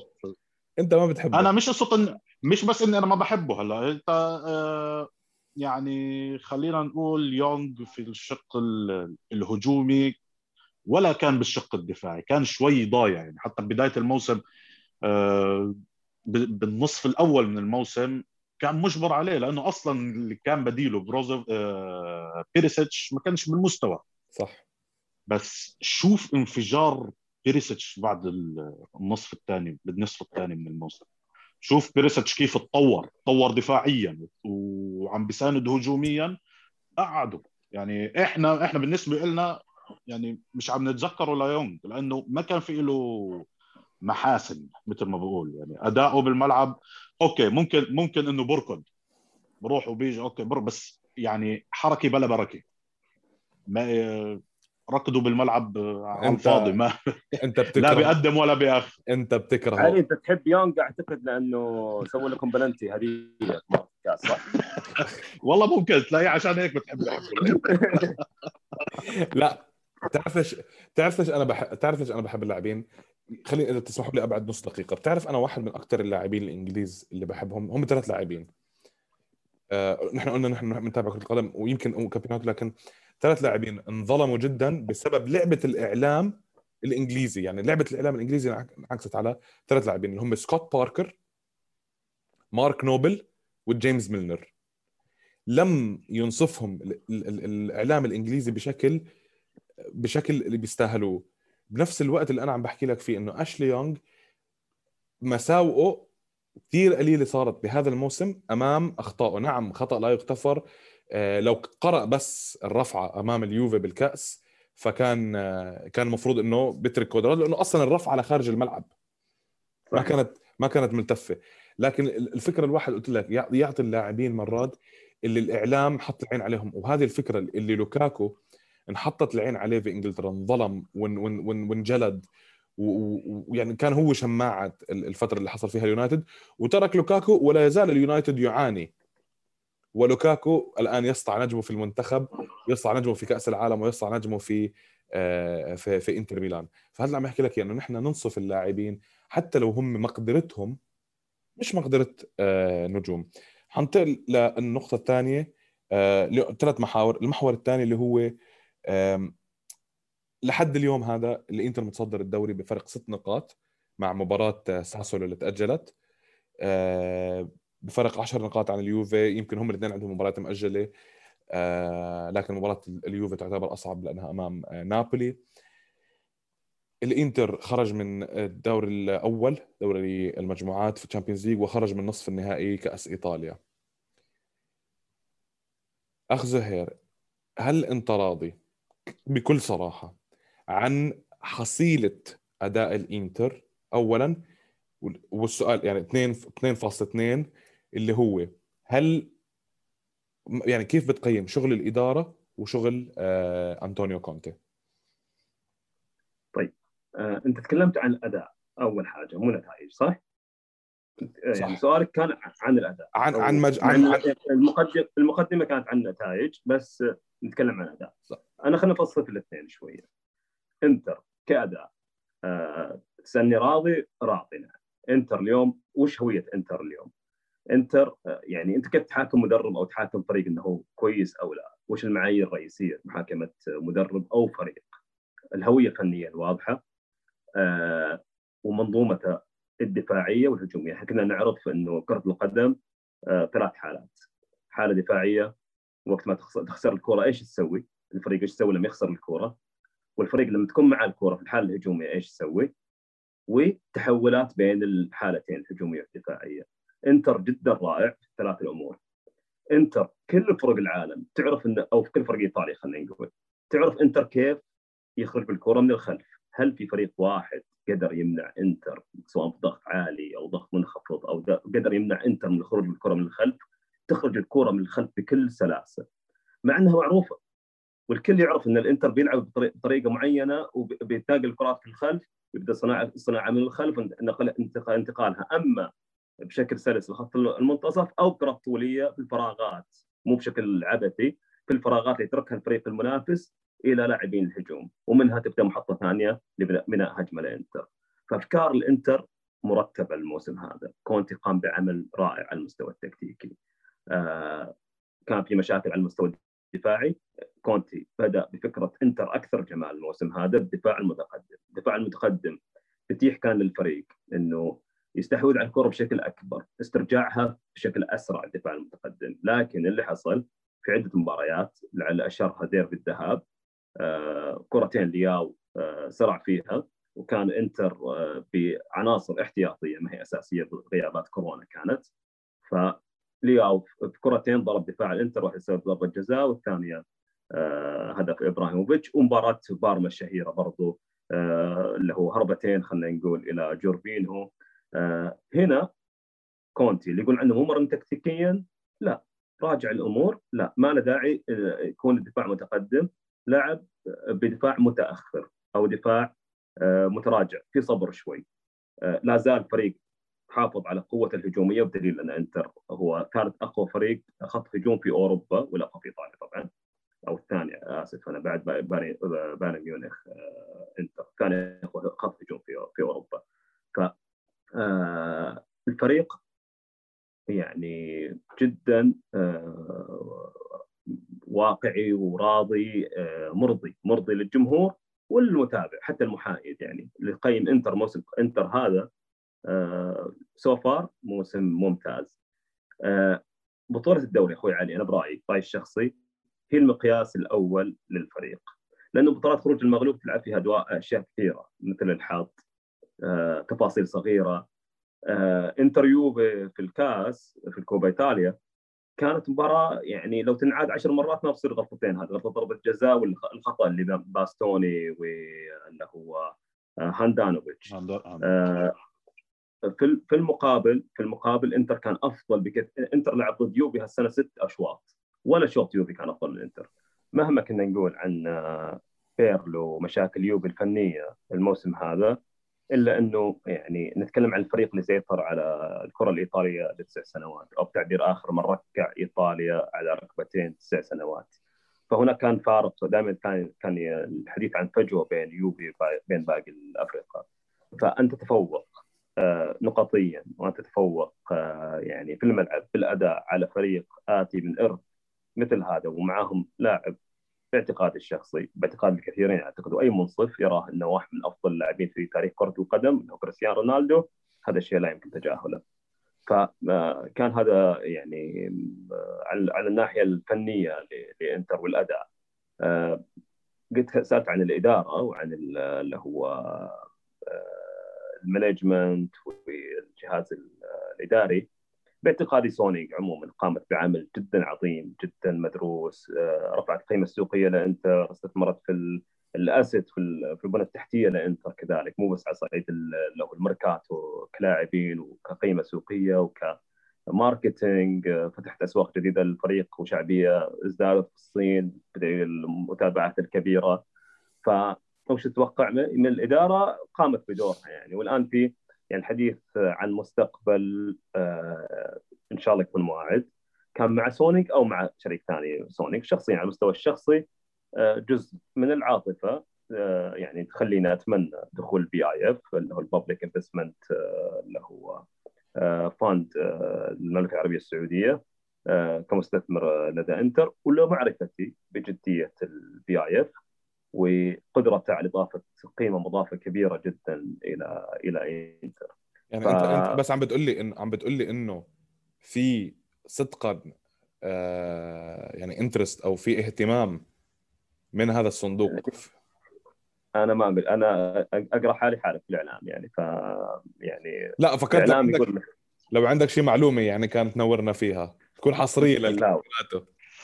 أنت ما بتحبه. أنا مش قصه مش بس إني أنا ما بحبه هلأ أنت آه يعني خلينا نقول يونغ في الشق الهجومي ولا كان بالشق الدفاعي كان شوي ضايع يعني. حتى بداية الموسم آه بالنصف الأول من الموسم كان مجبر عليه لأنه أصلا اللي كان بديله بروزوف آه بيريسيتش ما كانش بالمستوى. صح. بس شوف انفجار بيريسيتش بعد النصف الثاني بالنصف الثاني من الموسم. شوف بيريسيتش كيف تطور تطور دفاعيا وعم بيساند هجوميا. قعدوا يعني إحنا إحنا بالنسبة لنا يعني مش عم نتذكره ليونغ لأنه ما كان في له محاسن مثل ما بقول. يعني أداؤه بالملعب okay ممكن ممكن إنه بركض. بروح وبيجي okay بر بس يعني حركة بلا بركة. ما ركضوا بالملعب على الفاضي ما أنت [LAUGHS] بتكره لا بيقدم ولا بيأخر. أنت بتكره يعني أنت تحب يونغ أعتقد لأنه سووا لكم بلنتي كاس صح؟ [LAUGHS] والله ممكن تلاقيه عشان هيك بتحب [LAUGHS] لا تعرف إيش تعرف إيش أنا بحب تعرف إيش أنا بحب اللاعبين؟ خليني إذا تسمحوا لي أبعد نص دقيقة. بتعرف أنا واحد من أكثر اللاعبين الإنجليز اللي بحبهم؟ هم ثلاث لاعبين. آه، نحن قلنا نحن بنتابع كرة القدم ويمكن كابينات لكن ثلاث لاعبين انظلموا جدا بسبب لعبة الإعلام الإنجليزي. يعني لعبة الإعلام الإنجليزي انعكست على ثلاث لاعبين اللي هم سكوت باركر مارك نوبل وجيمس ميلنر. لم ينصفهم الإعلام الإنجليزي بشكل بشكل اللي بيستاهلوه. بنفس الوقت اللي أنا عم بحكي لك فيه إنه أشلي يونغ مساوئه كثير قليلة صارت بهذا الموسم أمام أخطائه. نعم خطأ لا يغتفر لو قرأ بس الرفعة أمام اليوفي بالكأس فكان آه، كان المفروض إنه بيترك كوادرادو لأنه أصلا الرفعة على خارج الملعب. ما كانت ما كانت ملتفة. لكن الفكرة الواحد قلت لك يعطي اللاعبين مرات اللي الإعلام حط العين عليهم. وهذه الفكرة اللي لوكاكو انحطت العين عليه في إنجلترا انظلم وانجلد. ويعني كان هو شماعة الفترة اللي حصل فيها اليونايتد. وترك لوكاكو ولا يزال اليونايتد يعاني. ولوكاكو الآن يسطع نجمه في المنتخب يسطع نجمه في كأس العالم ويسطع نجمه في في في إنتر ميلان. فهذا اللي عم احكي لك إنه نحن ننصف اللاعبين حتى لو هم مقدرتهم مش مقدرة نجوم. حننتقل للنقطة الثانية ثلاث محاور. المحور الثاني اللي هو لحد اليوم هذا الإنتر متصدر الدوري بفرق ست نقاط مع مباراة ساسولو اللي تأجلت. بفرق 10 نقاط عن اليوفي يمكن هم الاثنين عندهم مباريات مؤجلة. آه، لكن مباراة اليوفي تعتبر أصعب لأنها أمام نابولي. الإنتر خرج من الدور الأول دوري المجموعات في ال Champions League وخرج من نصف النهائي كأس إيطاليا. أخ زهير هل أنت راضي بكل صراحة عن حصيلة أداء الإنتر اولا؟ والسؤال يعني 2 2.2 اللي هو هل يعني كيف بتقيم شغل الإدارة وشغل آه أنطونيو كونتي؟ طيب آه أنت تكلمت عن الأداء أول حاجة مو نتائج صح؟ آه، صح. يعني سؤالك كان عن الأداء عن عن, مج... عن, عن المقدمه المقدمة كانت عن النتائج بس نتكلم عن الأداء صح. أنا خلينا نفصل في الاثنين شوية إنتر كأداء آه سني راضي راضي نعم إنتر اليوم وش هوية إنتر اليوم؟ انتر يعني انت كيف تحاكم مدرب أو تحاكم فريق إنه هو كويس أو لا؟ وش المعايير الرئيسية محاكمه مدرب أو فريق؟ الهوية الفنيه الواضحه آه ومنظومته الدفاعية والهجومية، إحنا كنا نعرف إنه كرة القدم آه ثلاث حالات حالة دفاعية وقت ما تخسر الكره إيش تسوي؟ الفريق إيش يسوي لما يخسر الكره؟ والفريق لما تكون مع الكره في الحالة الهجومية إيش يسوي؟ وتحولات بين الحالتين الهجومية والدفاعية. انتر جدا رائع في ثلاث الأمور. انتر كل فرق العالم تعرف إنه أو في كل فرق إيطاليا خلينا نقول تعرف انتر كيف يخرج بالكرة من الخلف. هل في فريق واحد قدر يمنع انتر سواء بضغط عالي أو ضغط منخفض أو قدر يمنع انتر من الخروج بالكرة من الخلف تخرج الكرة من الخلف بكل سلاسة مع إنها معروفة والكل يعرف إن الانتر بيلعب بطريقة معينة وبيتناقل الكرات في الخلف يبدأ صناعة الصناعه من الخلف انتقالها أما بشكل سلس لخط المنتصف أو كرة طولية في الفراغات مو بشكل عبثي في الفراغات اللي يتركها الفريق المنافس إلى لاعبين الهجوم ومنها تبدأ محطة ثانية لبناء هجمة الإنتر. فأفكار الإنتر مرتبة الموسم هذا. كونتي قام بعمل رائع على المستوى التكتيكي. آه كان في مشاكل على المستوى الدفاعي. كونتي بدأ بفكرة إنتر أكثر جمال الموسم هذا الدفاع المتقدم، الدفاع المتقدم. يتيح كان للفريق إنه يستحوذ على الكره بشكل أكبر، استرجاعها بشكل أسرع الدفاع المتقدم، لكن اللي حصل في عدة مباريات لعل اشهرها ديربي الذهاب آه كرتين لياو آه سرع فيها وكان إنتر آه بعناصر احتياطية ما هي أساسية غيابات كورونا كانت. ف لياو في كرتين ضرب دفاع الإنتر واحد سبب ضربة جزاء والثانية آه هدف إبراهيموفيتش. ومباراة بارما الشهيرة برضو آه اللي هو هربتين خلينا نقول إلى جوربينهو. آه هنا كونتي اللي يقول عنه مو مرن تكتيكيا؟ لا. راجع الأمور؟ لا. ما له داعي يكون الدفاع متقدم لعب بدفاع متأخر أو دفاع متراجع في صبر شوي. لا زال فريق حافظ على قوة الهجومية بدليل أن إنتر هو ثالث أقوى فريق خط هجوم في أوروبا والأقوى في إيطاليا طبعا. أو الثاني آسف أنا بعد بايرن ميونخ إنتر. ثاني خط هجوم في في أوروبا. الفريق يعني جدا واقعي وراضي مرضي مرضي للجمهور والمتابع حتى المحايد يعني. اللي إنتر موسم إنتر هذا سو فار موسم ممتاز. بطولة الدوري أخوي علي أنا برأيي رايي الشخصي هي المقياس الأول للفريق. لأنه بطولات خروج المغلوب تلعب فيها أشياء كثيرة مثل الحظ تفاصيل صغيرة. انتر يوفي في الكاس في الكوبا إيطاليا كانت مباراة يعني لو تنعاد عشر مرات ما بتصير غلطتين. هذه غلطة ضربة جزاء والخطا اللي باستوني واللي هو هاندانوفيتش. في في المقابل في المقابل إنتر كان أفضل بكثير إنتر لعب ضد يوفي هالسنة ست أشواط ولا شوط يوفي كان أفضل من إنتر. مهما كنا نقول عن بيرلو ومشاكل يوفي الفنية الموسم هذا إلا إنه يعني نتكلم عن الفريق اللي سيطر على الكرة الإيطالية لتسع سنوات أو بتعبير آخر من ركع إيطاليا على ركبتين تسع سنوات. فهنا كان فارق دائما كان كان الحديث عن فجوه بين يوفي وبين باقي الافرقه فأنت تتفوق آه، نقطيا وأنت تتفوق آه، يعني في الملعب بالاداء على فريق آتي من إرث مثل هذا ومعاهم لاعب باعتقادي الشخصي باعتقاد الكثيرين أعتقد وأي منصف يراه إنه واحد من أفضل اللاعبين في تاريخ كرة القدم إنه كريستيانو رونالدو هذا الشيء لا يمكن تجاهله. فكان هذا يعني على الناحية الفنية لإنتر والأداء. قلت سألت عن الإدارة وعن اللي هو ال management والجهاز الإداري. باعتقادي سونينج عموما قامت بعمل جدا عظيم جدا مدروس رفعت القيمه السوقية لانتر استثمرت في ال asset في البنى التحتية لانتر كذلك مو بس على صعيد له الميركاتو كلاعبين وكقيمة سوقية وك marketing فتحت أسواق جديدة للفريق وشعبية ازدادت في الصين المتابعات الكبيرة. ف وش تتوقع؟ من الإدارة قامت بدورها يعني والآن في يعني الحديث عن مستقبل آه إن شاء الله يكون واعد كان مع سونينج أو مع شريك ثاني سونينج شخصيا على المستوى الشخصي آه جزء من العاطفة آه يعني تخلينا اتمنى دخول PIF اللي هو ال Public Investment اللي هو Fund المملكه العربية السعودية كمستثمر لدى إنتر. ولو معرفتي بجدية ال PIF وقدرته على إضافة قيمة مضافة كبيرة جدا إلى إلى إنتر. يعني ف... انت أنت بس عم بتقول لي انه عم بتقول لي إنه في صدقا آه يعني انترست أو في اهتمام من هذا الصندوق. أنا ما أقول. أنا أقرأ حالي حالي في الإعلام يعني ف يعني لا فكرت عندك... يقول... لو عندك شيء معلومة يعني كانت تنورنا فيها. تكون حصرية للكلمات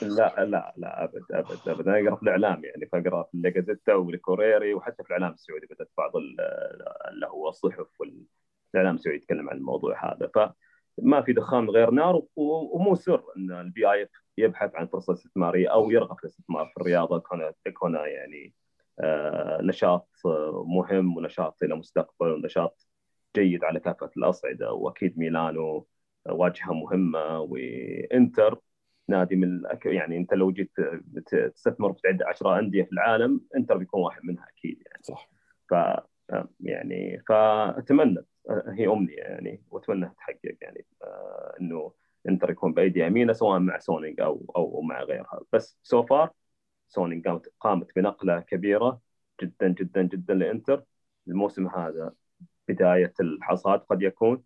لا لا لا أبد أبد أبد. أنا أقرأ في الإعلام يعني فأقرأ في لا جازيتا والكوريري وحتى في الإعلام السعودي بدأت بعض اللي هو الصحف والاعلام السعودي يتكلم عن الموضوع هذا. فما في دخان غير نار ومو سر إن ال PI يبحث عن فرصة استثمارية أو يرغب في الاستثمار في الرياضة كونها كونها يعني آه نشاط مهم ونشاط له مستقبل ونشاط جيد على كافة الأصعدة. وأكيد ميلانو واجهة مهمة وإنتر نادي من يعني أنت لو جيت تستثمر في عدة 10 أندية في العالم انتر بيكون واحد منها أكيد يعني. صح. ف يعني فأتمنى هي أمنية يعني وأتمنى تتحقق يعني آه إنه انتر يكون بأيدي امينه سواء مع سونينج أو أو مع غيرها. بس so far سونينج قامت قامت بنقلة كبيرة جدا جدا جدا لإنتر. الموسم هذا بداية الحصاد قد يكون.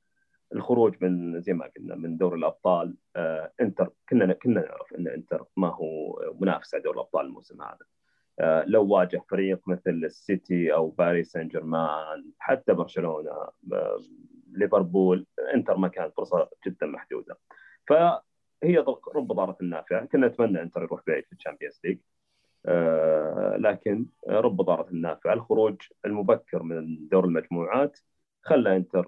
الخروج من زي ما قلنا من دوري الأبطال آه إنتر كنا كنا نعرف إن إنتر ما هو منافس على دوري الأبطال الموسم هذا. آه لو واجه فريق مثل السيتي أو باريس سان جيرمان حتى برشلونة آه ليفربول إنتر ما كانت فرصة جدا محدودة. فهي رب ضارة نافعة كنا نتمنى إنتر يروح بعيد في ال Champions League. آه لكن رب ضارة نافعة الخروج المبكر من دور المجموعات خلى انتر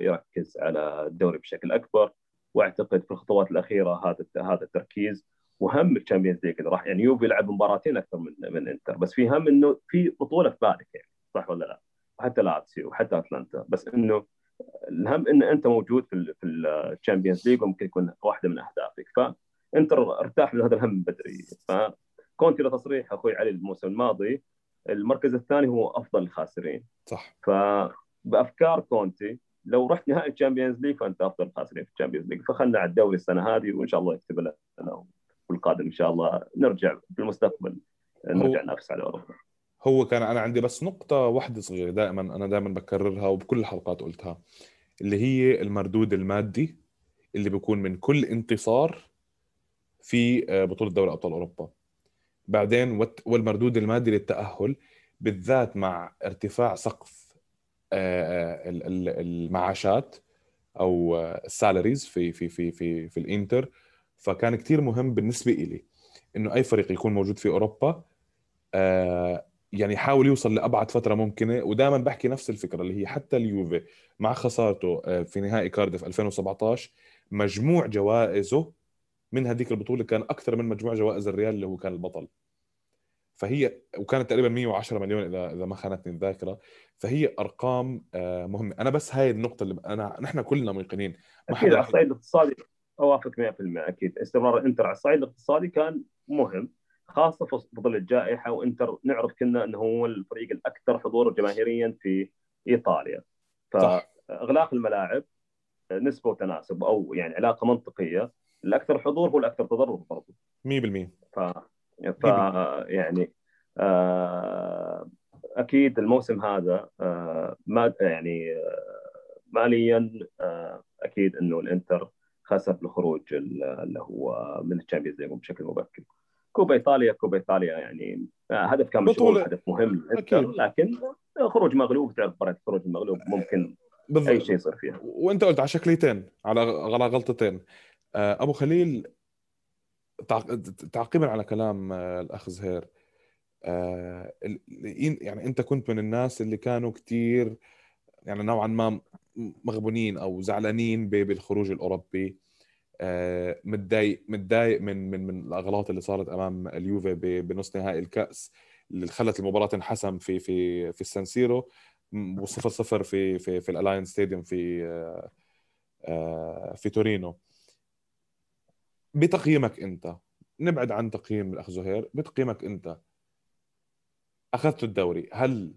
يركز على الدوري بشكل أكبر. واعتقد في الخطوات الأخيرة هذا هذا التركيز. وهم ال Champions League راح يعني يوفي يلعب مباراتين أكثر من من إنتر. بس في هم إنه في بطولة في بالك يعني صح ولا لا؟ وحتى لاتسيو وحتى أتلانتا. بس إنه الهم إن أنت موجود في في ال Champions League وممكن يكون واحدة من أهدافك. فإنتر ارتاح من هذا الهم بدري. فكونتي له تصريح أخوي علي الموسم الماضي المركز الثاني هو أفضل الخاسرين. صح. ف بأفكار كونتي. لو رحت نهائي ال Champions League فأنت أفضل الخاسرين في ال Champions League فخلنا على الدوري السنة هذه وإن شاء الله يكتب لنا والقادم إن شاء الله. نرجع في المستقبل. نرجع ننافس على أوروبا. هو كان أنا عندي بس نقطة واحدة صغيرة دائما أنا دائما بكررها وبكل الحلقات قلتها اللي هي المردود المادي اللي بيكون من كل انتصار في بطولة دوري أبطال أوروبا. بعدين والمردود المادي للتأهل بالذات مع ارتفاع سقف المعاشات أو السالاريز في في في في في الإنتر. فكان كثير مهم بالنسبة لي إنه أي فريق يكون موجود في أوروبا يعني يحاول يوصل لأبعد فترة ممكنة. ودائما بحكي نفس الفكرة اللي هي حتى اليوفي مع خسارته في نهائي كارديف 2017 مجموع جوائزه من هذيك البطولة كان أكثر من مجموع جوائز الريال اللي هو كان البطل. فهي وكانت تقريبا 110 مليون إذا إذا ما خانتني الذاكرة. فهي أرقام مهمة. أنا بس هاي النقطة اللي أنا نحن كلنا موقنين ما أكيد على الصعيد الاقتصادي أوافق 100% أكيد. استمرار إنتر على الصعيد الاقتصادي كان مهم خاصة في ظل الجائحة وإنتر نعرف كنا إنه هو الفريق الأكثر حضورا جماهيريا في إيطاليا. فاغلاق الملاعب نسبة وتناسب أو يعني علاقة منطقية. الأكثر حضور هو الأكثر تضرر برضه 100% ف ف يعني آه أكيد الموسم هذا آه ما يعني آه ماليا أكيد إنه الإنتر خسر الخروج اللي هو من ال Champions League بشكل مبكر. كوبا إيطاليا كوبا إيطاليا يعني هدف كان مشروع هدف مهم للإنتر لكن خروج مغلوب تعرف مباراة الخروج المغلوب ممكن بالضبط. أي شيء يصير فيها. وأنت قلت على شكليتين على على غلطتين. أبو خليل تعقيبا على كلام آه، الأخ زهير. آه، يعني أنت كنت من الناس اللي كانوا كثير يعني نوعا ما مغبونين أو زعلانين بالخروج الأوروبي. متضايق متضايق من من من الأغلاط اللي صارت أمام اليوفي بنص نهائي الكأس اللي خلت المباراة تنحسم في في في السانسيرو وصفر صفر في في في ال Allianz Stadium في في تورينو. بتقييمك انت. نبعد عن تقييم الأخ زهير بتقييمك انت. أخذت الدوري هل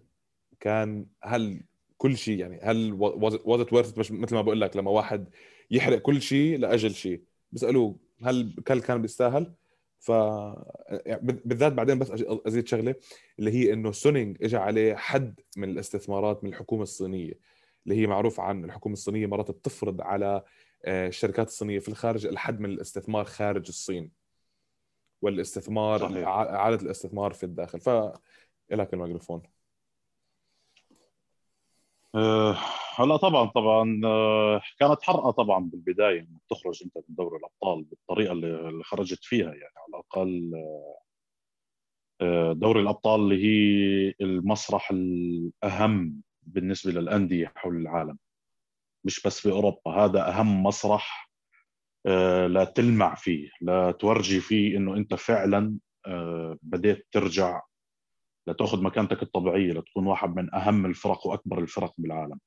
كان هل كل شيء يعني هل was it worth مثل ما بقول لك لما واحد يحرق كل شيء لأجل شيء. بيسالوه هل هل كان بيستاهل؟ ف يعني بالذات بعدين بس أزيد شغلة اللي هي إنه سونينج اجى عليه حد من الاستثمارات من الحكومة الصينية اللي هي معروف عن الحكومة الصينية مرات بتفرض على الشركات الصينية في الخارج الحد من الاستثمار خارج الصين والاستثمار صحيح. إعادة الاستثمار في الداخل. ف لك الميكروفون أه هلا طبعا طبعا أه كانت حرقة طبعا بالبداية إنك تخرج أنت من دوري الأبطال بالطريقة اللي خرجت فيها يعني. على الأقل دوري الأبطال اللي هي المسرح الأهم بالنسبة للأندية حول العالم. مش بس في أوروبا هذا أهم مسرح آه، لا تلمع فيه لا تورجي فيه إنه أنت فعلا آه، بديت ترجع لتاخذ مكانتك الطبيعية لتكون واحد من أهم الفرق وأكبر الفرق بالعالم.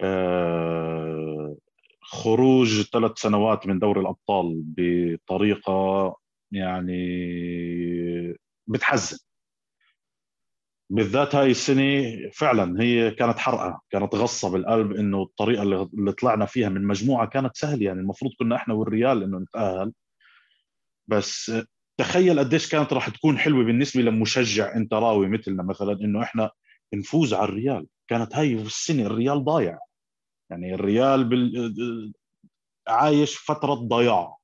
آه، خروج ثلاث سنوات من دوري الأبطال بطريقة يعني بتحزن. بالذات هاي السنة فعلا هي كانت حرقة كانت غصة بالقلب إنه الطريقة اللي طلعنا فيها من مجموعة كانت سهلة يعني المفروض كنا إحنا والريال إنه نتأهل. بس تخيل قديش كانت راح تكون حلوة بالنسبة لمشجع إنتراوي مثلنا مثلا إنه إحنا نفوز على الريال. كانت هاي السنة الريال ضايع. يعني الريال بال... عايش فترة ضياع.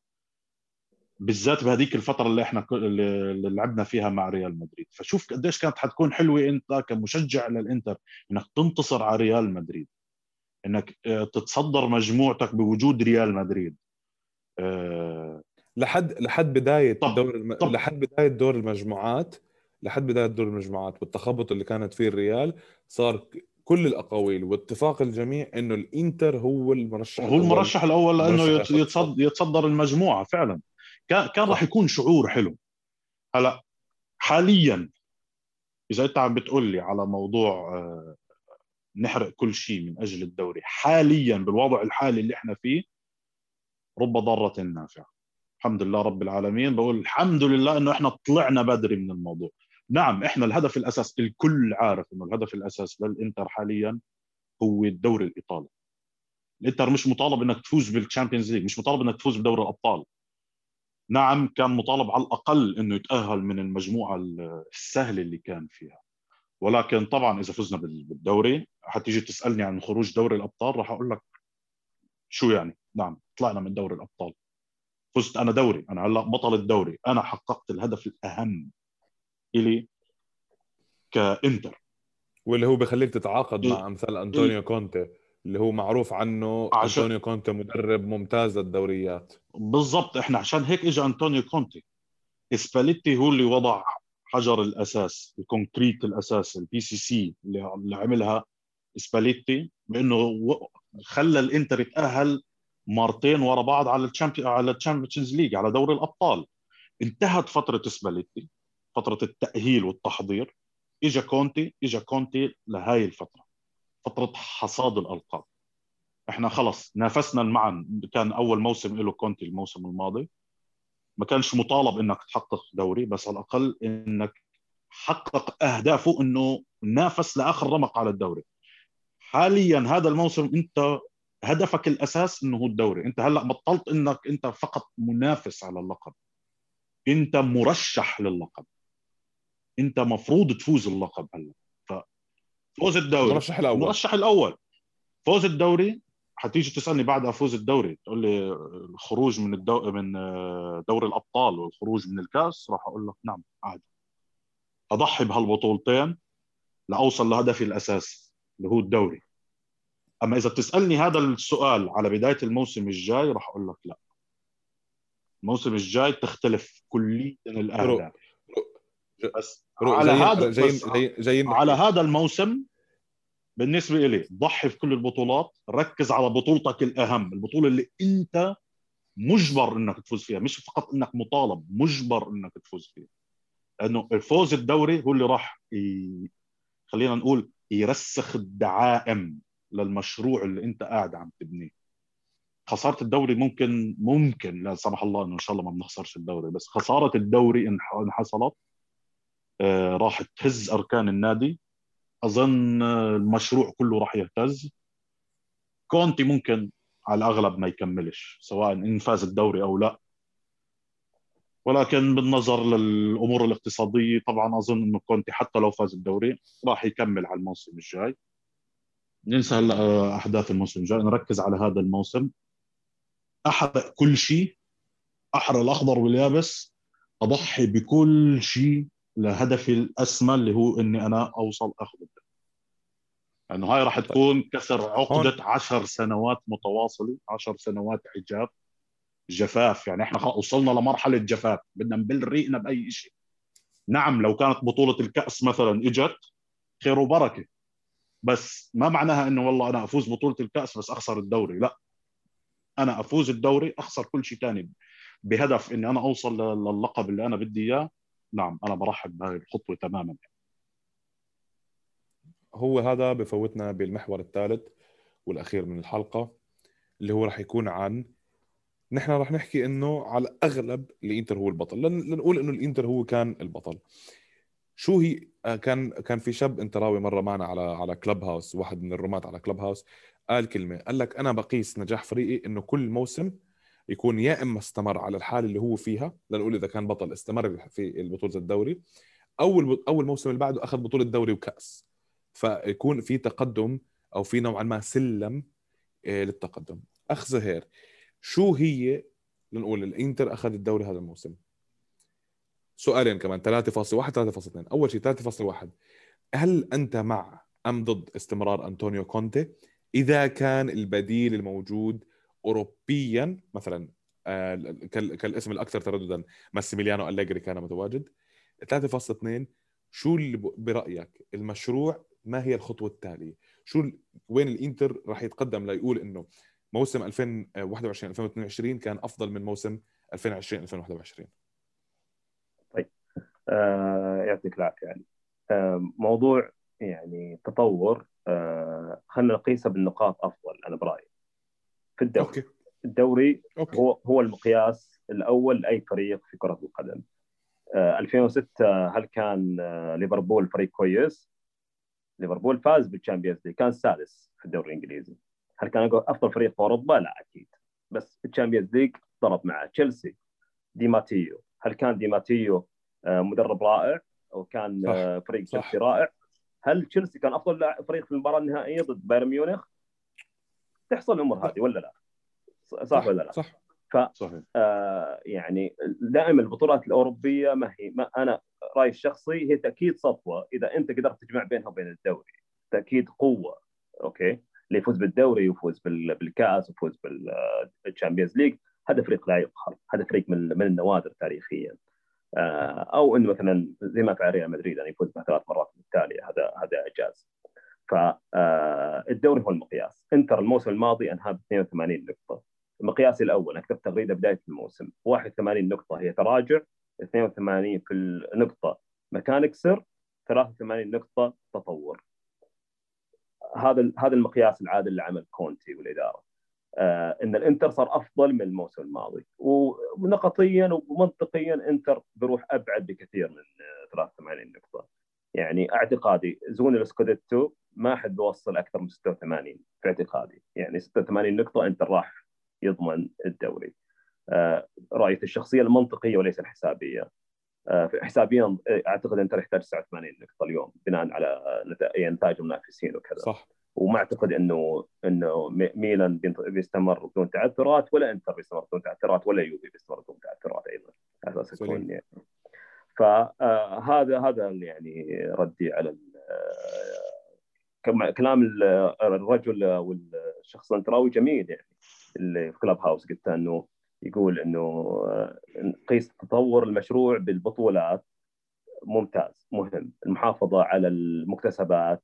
بالذات بهذيك الفترة اللي إحنا اللي لعبنا فيها مع ريال مدريد. فشوف قديش كانت حتكون حلوة أنت كمشجع للإنتر إنك تنتصر على ريال مدريد. إنك آه، تتصدر مجموعتك بوجود ريال مدريد. أه لحد لحد بداية طب دور الم... طب. لحد بداية دور المجموعات لحد بداية دور المجموعات والتخبط اللي كانت فيه الريال صار كل الأقاويل واتفاق الجميع إنه الإنتر هو المرشح هو المرشح الأول. لأنه يتصدر, يتصدر المجموعة فعلا. كان كان راح يكون شعور حلو. هلا حاليا إذا أنت عم بتقول لي على موضوع آه، نحرق كل شيء من أجل الدوري حاليا بالوضع الحالي اللي إحنا فيه رب ضارة نافعة. الحمد لله رب العالمين. بقول الحمد لله إنه إحنا طلعنا بدري من الموضوع. نعم إحنا الهدف الأساس الكل عارف إنه الهدف الأساس للإنتر حاليا هو الدوري الإيطالي. الإنتر مش مطالب إنك تفوز بال Champions League مش مطالب إنك تفوز بدوري الأبطال. نعم كان مطالب على الأقل إنه يتأهل من المجموعة السهلة اللي كان فيها. ولكن طبعا إذا فزنا بالدوري حتيجي تسألني عن خروج دوري الأبطال راح أقول لك شو يعني؟ نعم طلعنا من دوري الأبطال. فزت أنا دوري أنا هلأ بطل الدوري. أنا حققت الهدف الأهم إلي كإنتر. واللي هو بخليك تتعاقد مع أمثال أنطونيو كونتي. اللي هو معروف عنه عشان... أنطونيو كونتي مدرب ممتاز للدوريات. بالضبط إحنا عشان هيك اجى أنطونيو كونتي. إسباليتي هو اللي وضع حجر الأساس ال concrete الأساس ال PCC اللي عملها إسباليتي بإنه خلى الإنتر يتأهل مرتين ورا بعض على ال Champion على ال Champions League على دوري الأبطال. انتهت فترة إسباليتي فترة التأهيل والتحضير. اجى كونتي اجى كونتي لهاي الفترة. فترة حصاد الألقاب. إحنا خلص نافسنا معا. كان أول موسم له كونتي الموسم الماضي. ما كانش مطالب إنك تحقق دوري بس على الأقل إنك حقق أهدافه إنه نافس لآخر رمق على الدوري. حاليا هذا الموسم أنت هدفك الأساس إنه هو الدوري. أنت هلأ بطلت إنك أنت فقط منافس على اللقب. أنت مرشح للقب. أنت مفروض تفوز اللقب هلأ. فوز الدوري. المرشح الأول. المرشح الأول. فوز الدوري حتيجي تسألني بعد أفوز الدوري تقول لي الخروج من الدو... من دوري الأبطال والخروج من الكاس راح أقول لك نعم عادي. أضحي بهالبطولتين لأوصل لهدفي الاساسي اللي هو الدوري. أما إذا بتسألني هذا السؤال على بداية الموسم الجاي راح أقول لك لا. الموسم الجاي تختلف كليا الاهداف بس على هذا جايين جايين على هذا الموسم بالنسبة لي ضحي في كل البطولات ركز على بطولتك الأهم البطولة اللي أنت مجبر إنك تفوز فيها مش فقط إنك مطالب مجبر إنك تفوز فيها. لأنه الفوز الدوري هو اللي راح ي... خلينا نقول يرسخ الدعائم للمشروع اللي أنت قاعد عم تبنيه. خسارة الدوري ممكن ممكن لا سمح الله إنه إن شاء الله ما بنخسرش الدوري بس خسارة الدوري إن حصلت راح تهز أركان النادي. أظن المشروع كله راح يهتز. كونتي ممكن على الأغلب ما يكملش سواء إن فاز الدوري أو لا. ولكن بالنظر للأمور الاقتصادية طبعا أظن إنه كونتي حتى لو فاز الدوري راح يكمل على الموسم الجاي. ننسى هلا أحداث الموسم الجاي. نركز على هذا الموسم. أحرق كل شيء. أحرق الأخضر واليابس. أضحي بكل شيء. لهدفي الأسمى اللي هو إني أنا أوصل أخذ الدوري لأنه هاي راح تكون كسر عقدة عشر سنوات متواصلة عشر سنوات حجاب جفاف. يعني إحنا وصلنا لمرحلة جفاف. بدنا نبل ريقنا بأي شيء نعم لو كانت بطولة الكأس مثلا إجت خير وبركة. بس ما معناها إنه والله أنا أفوز بطولة الكأس بس أخسر الدوري. لا. أنا أفوز الدوري أخسر كل شيء ثاني بهدف إني أنا أوصل للقب اللي أنا بدي إياه. نعم أنا برحب بهذه الخطوة تماما. هو هذا بفوتنا بالمحور الثالث والأخير من الحلقة اللي هو راح يكون عن نحن راح نحكي إنه على الاغلب الإنتر هو البطل. لنقول إنه الإنتر هو كان البطل. شو هي؟ آه، كان كان في شاب انتراوي مرة معنا على على كلب هاوس واحد من الرومات على كلب هاوس قال كلمة قال لك أنا بقيس نجاح فريقي إنه كل موسم يكون يا إما استمر على الحاله اللي هو فيها لنقول إذا كان بطل استمر في بطولة الدوري. أو أول موسم اللي بعده أخذ بطولة دوري وكأس. فيكون في تقدم أو في نوعا ما سلم آه، للتقدم. أخ زهير شو هي لنقول الإنتر اخذ الدوري هذا الموسم؟ سؤالين كمان 3.1 3.2 أول شيء 3.1 هل أنت مع أم ضد استمرار أنطونيو كونتي؟ إذا كان البديل الموجود اوروبيا مثلا آه، كالاسم الأكثر ترددا ماسيميليانو أليجري كان متواجد. 3.2 شو اللي برأيك المشروع؟ ما هي الخطوة التالية؟ شو وين الإنتر راح يتقدم ليقول إنه موسم 2021 2022 كان أفضل من موسم 2020 2021 طيب آه يعطيك العافية يعني آه موضوع يعني تطور آه خلينا نقيسه بالنقاط أفضل أنا برأيي. في الدوري okay. الدوري okay. هو هو المقياس الأول لأي فريق في كرة القدم آه 2006 هل كان آه ليفربول فريق كويس؟ ليفربول فاز بال Champions League كان السادس في الدوري الإنجليزي هل كان أفضل فريق في أوروبا؟ لا أكيد بس في ال Champions League ضرب مع تشيلسي دي ماتيو هل كان دي ماتيو آه، مدرب رائع أو كان آه، صح. فريق تشيلسي رائع؟ هل تشيلسي كان أفضل فريق في المباراة النهائية ضد بايرن ميونخ؟ تحصل الأمور هذه ولا لا؟ صح, صح ولا لا؟ صح. ف صحيح. آه يعني دائما البطولات الأوروبية ما هي ما أنا رأيي الشخصي هي تأكيد سطوة. إذا أنت قدرت تجمع بينها وبين الدوري تأكيد قوة okay؟ اللي يفوز بالدوري ويفوز بالكاس ويفوز بال Champions League هذا فريق لا يقهر. هذا فريق من من النوادر تاريخيا. آه، أو إنه مثلا زي ما فعل ريال مدريد يعني يفوز ثلاث مرات متتاليه هذا هذا إعجاز. فالدوري آه، هو المقياس. انتر الموسم الماضي انهى ب 82 نقطة. المقياس الأول أنا كتبت تغريدة بداية الموسم 81 نقطة هي تراجع 82 في النقطه مكان اكسر 83 نقطة تطور. هذا هذا المقياس العادل لعمل كونتي والإدارة. آه إن الإنتر صار أفضل من الموسم الماضي. ونقطيا ومنطقيا إنتر بيروح أبعد بكثير من 83 نقطة. يعني اعتقادي zone السكوديتو ما حد بيوصل أكثر من 86 في اعتقادي. يعني 86 نقطة انتر راح يضمن الدوري. آه رؤيتي الشخصية المنطقية وليس الحسابية. آه حسابيا أعتقد انتر يحتاج 89 نقطة اليوم بناء على نتائج المنافسين وكذا. صح. وما أعتقد إنه إنه ميلان بيستمر بدون تعثرات ولا إنتر بيستمر بدون تعثرات ولا يوفي بيستمر بدون تعثرات أيضا. على أساس يكون يعني. فهذا هذا يعني ردي على كلام الرجل والشخص الانتراوي جميل يعني. اللي في كلاب هاوس قلت إنه يقول إنه قيس تطور المشروع بالبطولات. ممتاز مهم. المحافظة على المكتسبات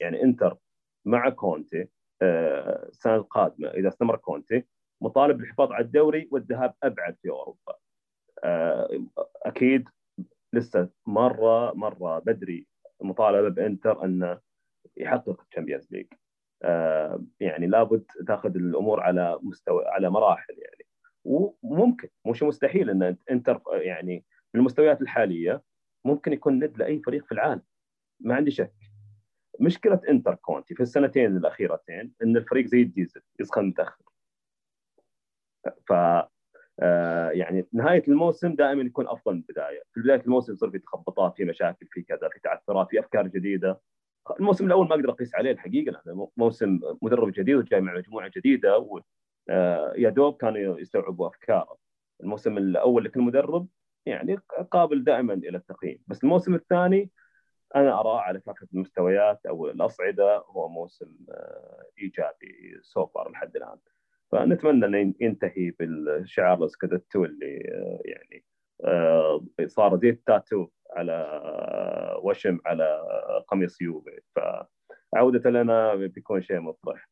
يعني إنتر مع كونتي آه، السنة القادمة إذا استمر كونتي مطالب بالحفاظ على الدوري والذهاب أبعد في أوروبا. آه، أكيد لسه مرة مرة بدري مطالبه بإنتر انه يحقق ال Champions League. آه، يعني لابد تاخذ الأمور على مستوى على مراحل يعني. وممكن مش مستحيل إن إنتر يعني بالمستويات الحالية ممكن يكون ند لأي فريق في العالم. ما عندي شك. مشكلة إنتر كونتي في السنتين الأخيرتين إن الفريق زي الديزل يسخن متأخر. ف آه، يعني نهاية الموسم دائما يكون أفضل من البداية، في بداية الموسم يصير في تخبطات في مشاكل في كذا في تعثرات في أفكار جديدة. الموسم الأول ما أقدر أقيس عليه الحقيقة لأنه موسم مدرب جديد وجاي مع مجموعة جديدة و آه، يا دوب كانوا يستوعبوا أفكاره. الموسم الأول لكل مدرب يعني قابل دائما إلى التقييم. بس الموسم الثاني أنا أراه على كافه المستويات أو الأصعدة هو موسم آه، إيجابي سوفر لحد الآن. فنتمنى إنه ينتهي بالشعار السكادتو اللي آه، يعني صار زي التاتو على وشم على قميص يوفي. فعودة لنا بيكون شيء مفرح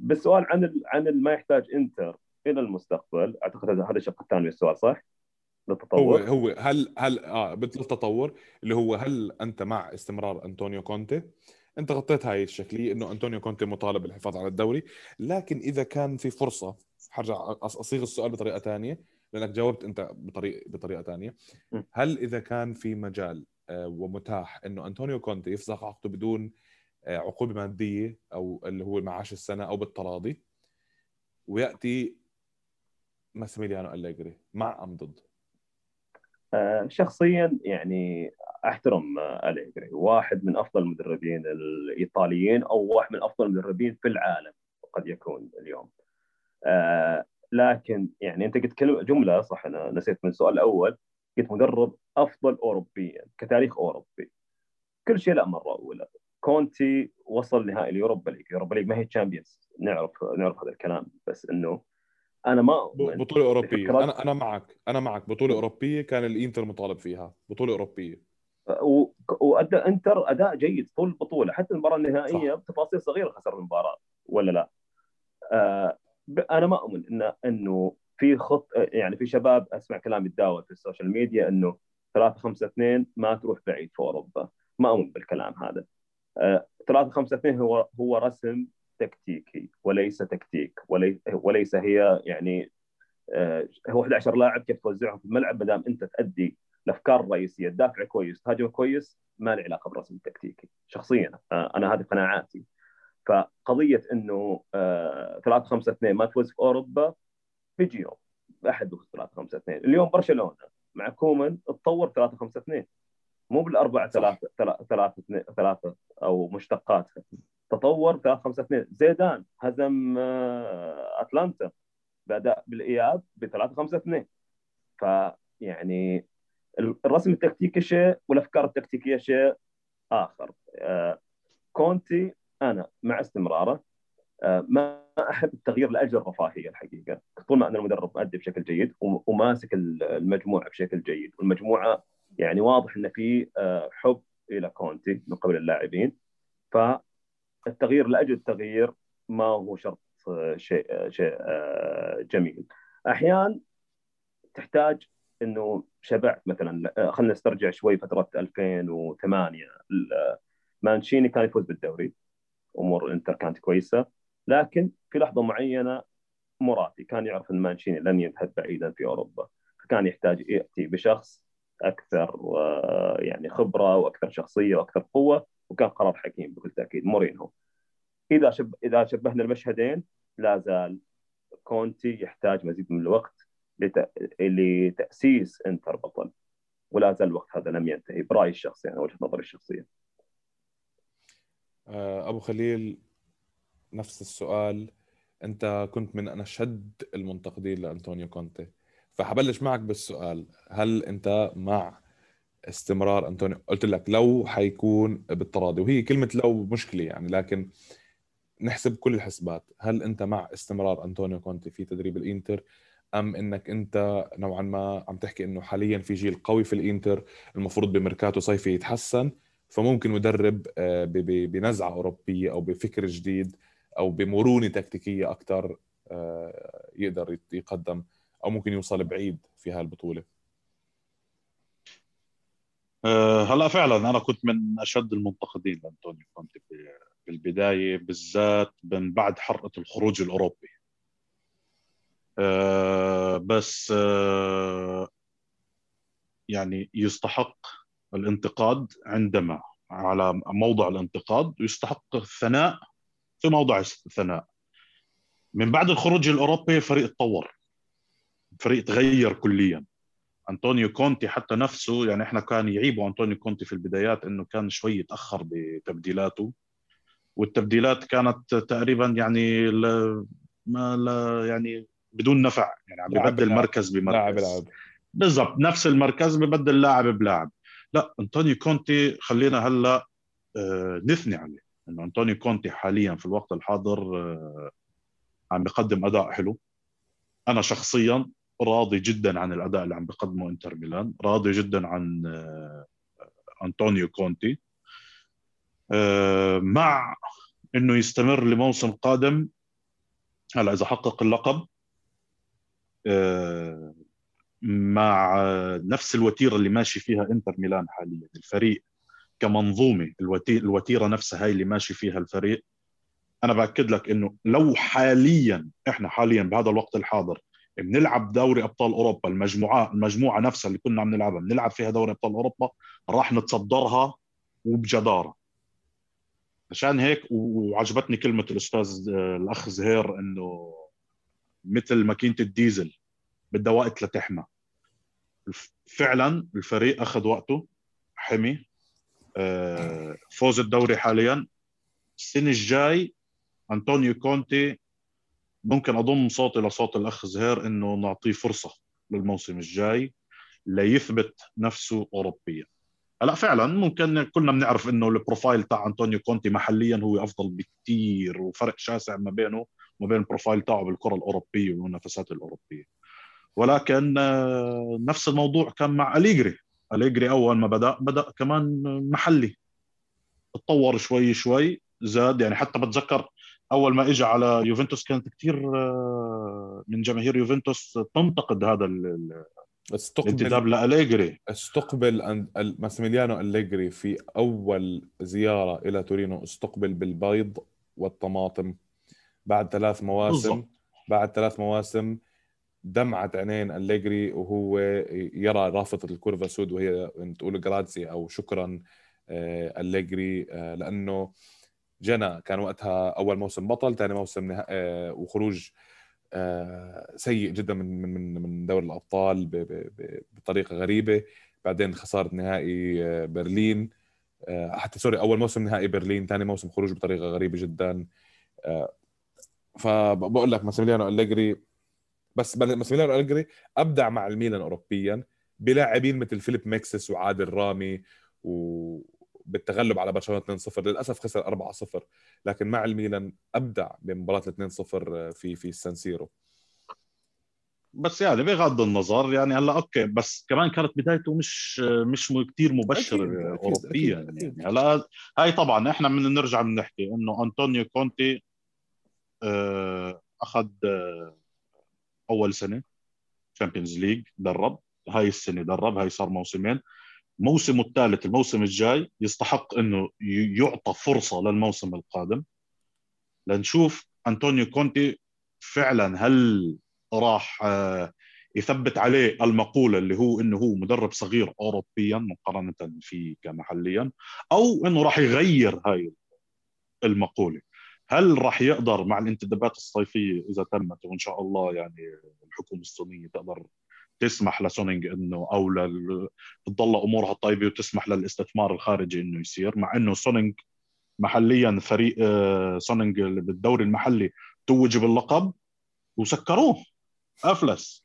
بالسؤال عن عن ما يحتاج إنتر إلى المستقبل. أعتقد هذا الشق الثاني من السؤال صح؟ للتطور. هو هو هل هل آه بالتطور اللي هو هل أنت مع استمرار أنطونيو كونتي؟ أنت غطيت هاي الشكلية إنه أنطونيو كونتي مطالب بالحفاظ على الدوري. لكن إذا كان في فرصة حرجع أصيغ السؤال بطريقة ثانية لأنك جاوبت أنت بطريقة بطريقه ثانية هل إذا كان في مجال آه، ومتاح إنه أنطونيو كونتي يفسخ عقده بدون آه، عقوبة مادية أو اللي هو معاش السنة أو بالتراضي ويأتي ماسيميليانو أليجري مع أم ضد؟ آه، شخصيا يعني أحترم أليجري. واحد من أفضل المدربين الإيطاليين أو واحد من أفضل المدربين في العالم قد يكون اليوم. لكن يعني أنت قلت جملة صح؟ أنا نسيت من السؤال الأول. قلت مدرب أفضل اوروبيا كتاريخ أوروبي. كل شيء لا مرة اولى كونتي وصل نهائي ال Europa League. ال Europa League ما هي Champions نعرف نعرف هذا الكلام. بس إنه أنا ما بطولة أوروبية. أنا أنا معك. أنا معك. بطولة أوروبية كان الإنتر مطالب فيها. بطولة أوروبية. وادى إنتر أداء جيد طول البطولة. حتى المباراة النهائية بتفاصيل صغيرة خسر المباراة. ولا لا؟ آه أنا ما أؤمن انه إنه في خط يعني في شباب أسمع كلام يتداول في ال social media إنه 3 5 2 ما تروح بعيد في أوروبا. ما أؤمن بالكلام هذا. 3 5 2 هو هو رسم تكتيكي وليس تكتيك وليس هي يعني هو 11 لاعب كيف توزعهم في الملعب ما دام أنت تأدي الأفكار الرئيسية. تدافع كويس تهاجم كويس ما له علاقة بالرسم التكتيكي شخصيا أنا هذه قناعاتي. فقضية إنه 3 5 2 ما تفوز في أوروبا بيجي يوم احد بيفوز 3 5 2 اليوم برشلونة مع كومان تطور 3 5 2 مو بالأربعة ثلاثة ثلاثة ثلاثة أو مشتقاتها تطور 3 5 2 زيدان هزم آه، أتلانتا. باداء بالإياب ب 3 5 2 فيعني الرسم التكتيكي شيء والأفكار التكتيكية شيء آخر. آه، كونتي أنا مع استمراره آه، ما أحب التغيير لاجل الرفاهيه الحقيقة. طول ما ان المدرب مؤدي بشكل جيد وماسك المجموعة بشكل جيد. والمجموعة يعني واضح إن في حب إلى كونتي من قبل اللاعبين. ف التغيير لأجل التغيير ما هو شرط شيء شيء آه، جميل. أحيانا تحتاج إنه شبعت مثلا آه، خلينا نسترجع شوي فترة 2008 مانشيني كان يفوز بالدوري. أمور الانتر كانت كويسة لكن في لحظة معينة مراتي كان يعرف إن مانشيني لن يذهب بعيدا في أوروبا فكان يحتاج يأتي بشخص أكثر يعني خبرة وأكثر شخصية وأكثر قوة وكان قرار حكيم بكل تأكيد مورينهو. إذا شب... إذا شبهنا المشهدين لا زال كونتي يحتاج مزيد من الوقت لت... لتأسيس إنتر بطل ولا زال الوقت هذا لم ينتهي برأيي الشخصي أنا وجهة نظري الشخصية. آه، أبو خليل نفس السؤال. أنت كنت من اشد المنتقدين لأنطونيو كونتي. فحبلش معك بالسؤال هل أنت مع استمرار أنطونيو؟ قلت لك لو حيكون بالتراضي وهي كلمة لو مشكلة يعني لكن نحسب كل الحسبات هل أنت مع استمرار أنطونيو كونتي في تدريب الإنتر أم إنك أنت نوعا ما عم تحكي إنه حاليا في جيل قوي في الإنتر المفروض بميركاتو صيفي يتحسن؟ فممكن مدرب آه، بنزعة أوروبية أو بفكر جديد أو بمرونة تكتيكية أكثر آه، يقدر يقدم أو ممكن يوصل بعيد في هالبطولة. آه، هلا فعلا أنا كنت من أشد المنتقدين لأنطونيو كونتي في البدايه بالذات من بعد حرقة الخروج الأوروبي. بس يعني يستحق الانتقاد عندما على موضع الانتقاد ويستحق الثناء في موضع الثناء. من بعد الخروج الأوروبي الفريق تطور الفريق تغير كليا. أنطونيو كونتي حتى نفسه يعني إحنا كان يعيبوا أنطونيو كونتي في البدايات إنه كان شوي يتأخر بتبديلاته. والتبديلات كانت تقريبا يعني ل... ما لا يعني بدون نفع يعني عم ببدل مركز بمركز. بالضبط نفس المركز ببدل لاعب بلاعب. لا أنطونيو كونتي خلينا هلأ آه نثني عليه. انه أنطونيو كونتي حاليا في الوقت الحاضر آه عم بقدم أداء حلو. أنا شخصيا راضي جدا عن الأداء اللي عم بقدمه إنتر ميلان راضي جدا عن آه أنطونيو كونتي. مع إنه يستمر لموسم قادم هلأ إذا حقق اللقب مع نفس الوتيرة اللي ماشي فيها إنتر ميلان حاليا الفريق كمنظومة الوتيرة نفسها هاي اللي ماشي فيها الفريق. أنا بأكد لك إنه لو حاليا إحنا حاليا بهذا الوقت الحاضر بنلعب دوري أبطال أوروبا المجموعة المجموعة نفسها اللي كنا عم نلعبها بنلعب فيها دوري أبطال أوروبا راح نتصدرها وبجدارة. عشان هيك وعجبتني كلمة الأستاذ الأخ زهير إنه مثل ماكينة الديزل بدها وقت لتحمى. فعلا الفريق أخذ وقته حمي آه، فوز الدوري حاليا. السنة الجاي أنطونيو كونتي ممكن أضم صوتي لصوت الأخ زهير إنه نعطيه فرصة للموسم الجاي ليثبت نفسه اوروبيا. هلا فعلا ممكن كلنا بنعرف إنه ال profile تاع أنطونيو كونتي محليا هو أفضل بكثير وفرق شاسع ما بينه وما بين ال profile تاعه بالكرة الأوروبية والمنافسات الأوروبية. ولكن آه، نفس الموضوع كان مع أليجري. أليجري أول ما بدأ بدأ كمان محلي. تطور شوي شوي زاد. يعني حتى بتذكر أول ما إجى على يوفنتوس كانت كثير آه، من جماهير يوفنتوس تنتقد هذا الانتداب لأليجري. استقبل ماسيميليانو أليجري في أول زيارة إلى تورينو. استقبل بالبيض والطماطم. بعد ثلاث مواسم بالضبط. بعد ثلاث مواسم دمعت عينين أليجري وهو يرى رابطة ال Curva Sud وهي تقول grazie أو شكرا آه، أليجري آه، لأنه جنى كان وقتها أول موسم بطل ثاني موسم. آه، وخروج سيء جدا من من من دوري الأبطال بطريقة غريبة بعدين خسارة نهائي برلين حتى sorry أول موسم نهائي برلين ثاني موسم خروج بطريقة غريبة جدا فبقول لك ماسيميليانو أليجري بس ماسيميليانو ألجري أبدع مع الميلان اوروبيا بلاعبين مثل فيليب ميكسس وعادل رامي وبالتغلب على برشلونة 2-0 للأسف خسر 4-0 لكن مع الميلان أبدع بمباراة 2-0 في في السانسيرو بس يعني بغض النظر يعني هلأ okay بس كمان كانت بدايته مش مش كثير مبشر اوروبيا يعني. هلأ هاي طبعا إحنا من نرجع بنحكي إنه أنطونيو كونتي آه، أخذ آه، أول سنة Champions League درب هاي السنة درب هاي صار موسمين. موسمه الثالث الموسم الجاي يستحق إنه يعطى فرصة للموسم القادم. لنشوف أنطونيو كونتي فعلا هل راح آه، يثبت عليه المقولة اللي هو إنه هو مدرب صغير اوروبيا مقارنة فيه كمحليا أو إنه راح يغير هاي المقولة. هل راح يقدر مع الانتدابات الصيفية إذا تمت؟ وإن شاء الله يعني الحكومة الصينية تقدر تسمح لسونينج إنه أو لل... تضل أمورها طيبة وتسمح للاستثمار الخارجي إنه يصير مع إنه سونينج محليا فريق آه، سونينج بالدوري المحلي توج باللقب وسكروه. أفلس.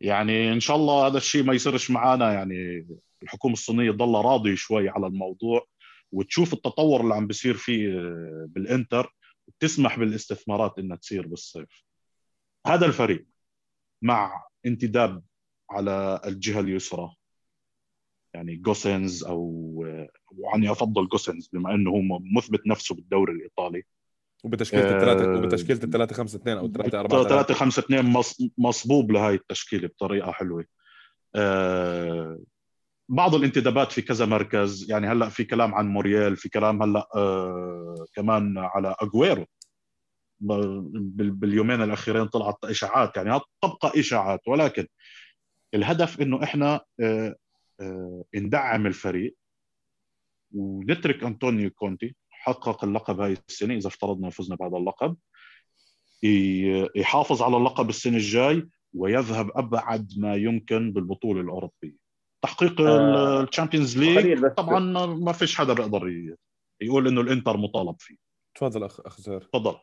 يعني إن شاء الله هذا الشيء ما يصيرش معنا يعني الحكومة الصينية تضل راضية شوي على الموضوع وتشوف التطور اللي عم بيصير فيه آه، بالإنتر. تسمح بالاستثمارات إنها تصير بالصيف. هذا الفريق مع انتداب على الجهة اليسرى يعني جوسينز أو وعني أفضل جوسينز بما إنه هو مثبت نفسه بالدوري الإيطالي. وبتشكيلة الثلاثة آه وبتشكيلة الثلاثة 5 2 أو 3 4 3 5 2 مصبوب لهي التشكيلة بطريقة حلوة. آه بعض الانتدابات في كذا مركز يعني هلأ في كلام عن موريال في كلام هلأ آه كمان على أجويرو. باليومين الأخيرين طلعت إشاعات يعني تبقى إشاعات. ولكن الهدف إنه إحنا آه آه ندعم الفريق ونترك أنطونيو كونتي حقق اللقب هاي السنة إذا افترضنا فزنا بهذا اللقب يحافظ على اللقب السنة الجاي ويذهب أبعد ما يمكن بالبطولة الأوروبية. تحقيق آه ال Champions League. طبعا ما فيش حدا بيقدر يقول إنه الإنتر مطالب فيه. تفضل اخ أخ زهير. تفضل.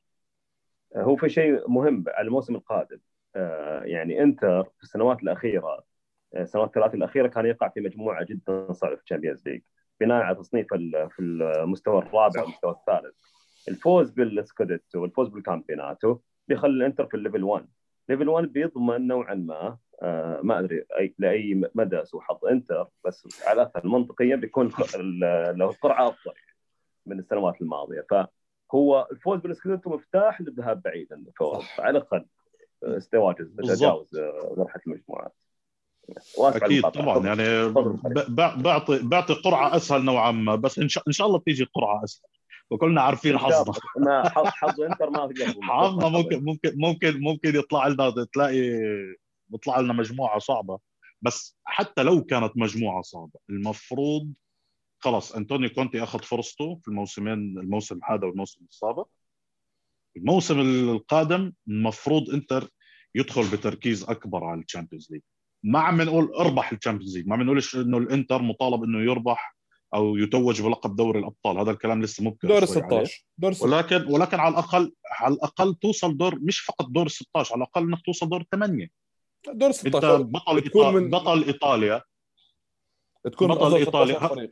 آه، هو في شيء مهم على الموسم القادم. آه يعني إنتر في السنوات الأخيرة السنوات الثلاث الأخيرة كان يقع في مجموعة جدا صعبة في ال Champions League. بناء على تصنيف في المستوى الرابع والمستوى الثالث. الفوز بالسكوديتو والفوز بال Campionato بيخلي الإنتر في ال level 1 level 1 بيضمن نوعا ما آه ما أدري أي لأي مدى سوء حظ إنتر بس على الأقل منطقيا بيكون له القرعة أفضل من السنوات الماضية. فهو الفوز بالسكوديتو مفتاح للذهاب بعيدا الفوز على الأقل استواجز تجاوز مرحله المجموعات. أكيد طبعا يعني بعطي بعطي قرعة أسهل نوعا ما بس إن شاء, إن شاء الله بتيجي قرعة أسهل. وكلنا عارفين حظنا. ما حظ إنتر ما [LAUGHS] حظنا ممكن ممكن ممكن ممكن يطلع لنا تلاقي بيطلع لنا مجموعة صعبة. بس حتى لو كانت مجموعة صعبة المفروض خلص أنطونيو كونتي أخذ فرصته في الموسمين الموسم هذا والموسم السابق. الموسم القادم المفروض إنتر يدخل بتركيز أكبر على ال Champions League. ما عم نقول أربح ال Champions League ما عم نقولش إنه الإنتر مطالب إنه يربح أو يتوج بلقب دوري الأبطال. هذا الكلام لسه ممكن دور 16 دور 16 ولكن ولكن على الاقل على الأقل توصل دور مش فقط دور 16 على الأقل إنك توصل دور 8 دور 16 أنت بطل تكون من... بطل إيطاليا. تكون بطل إيطاليا.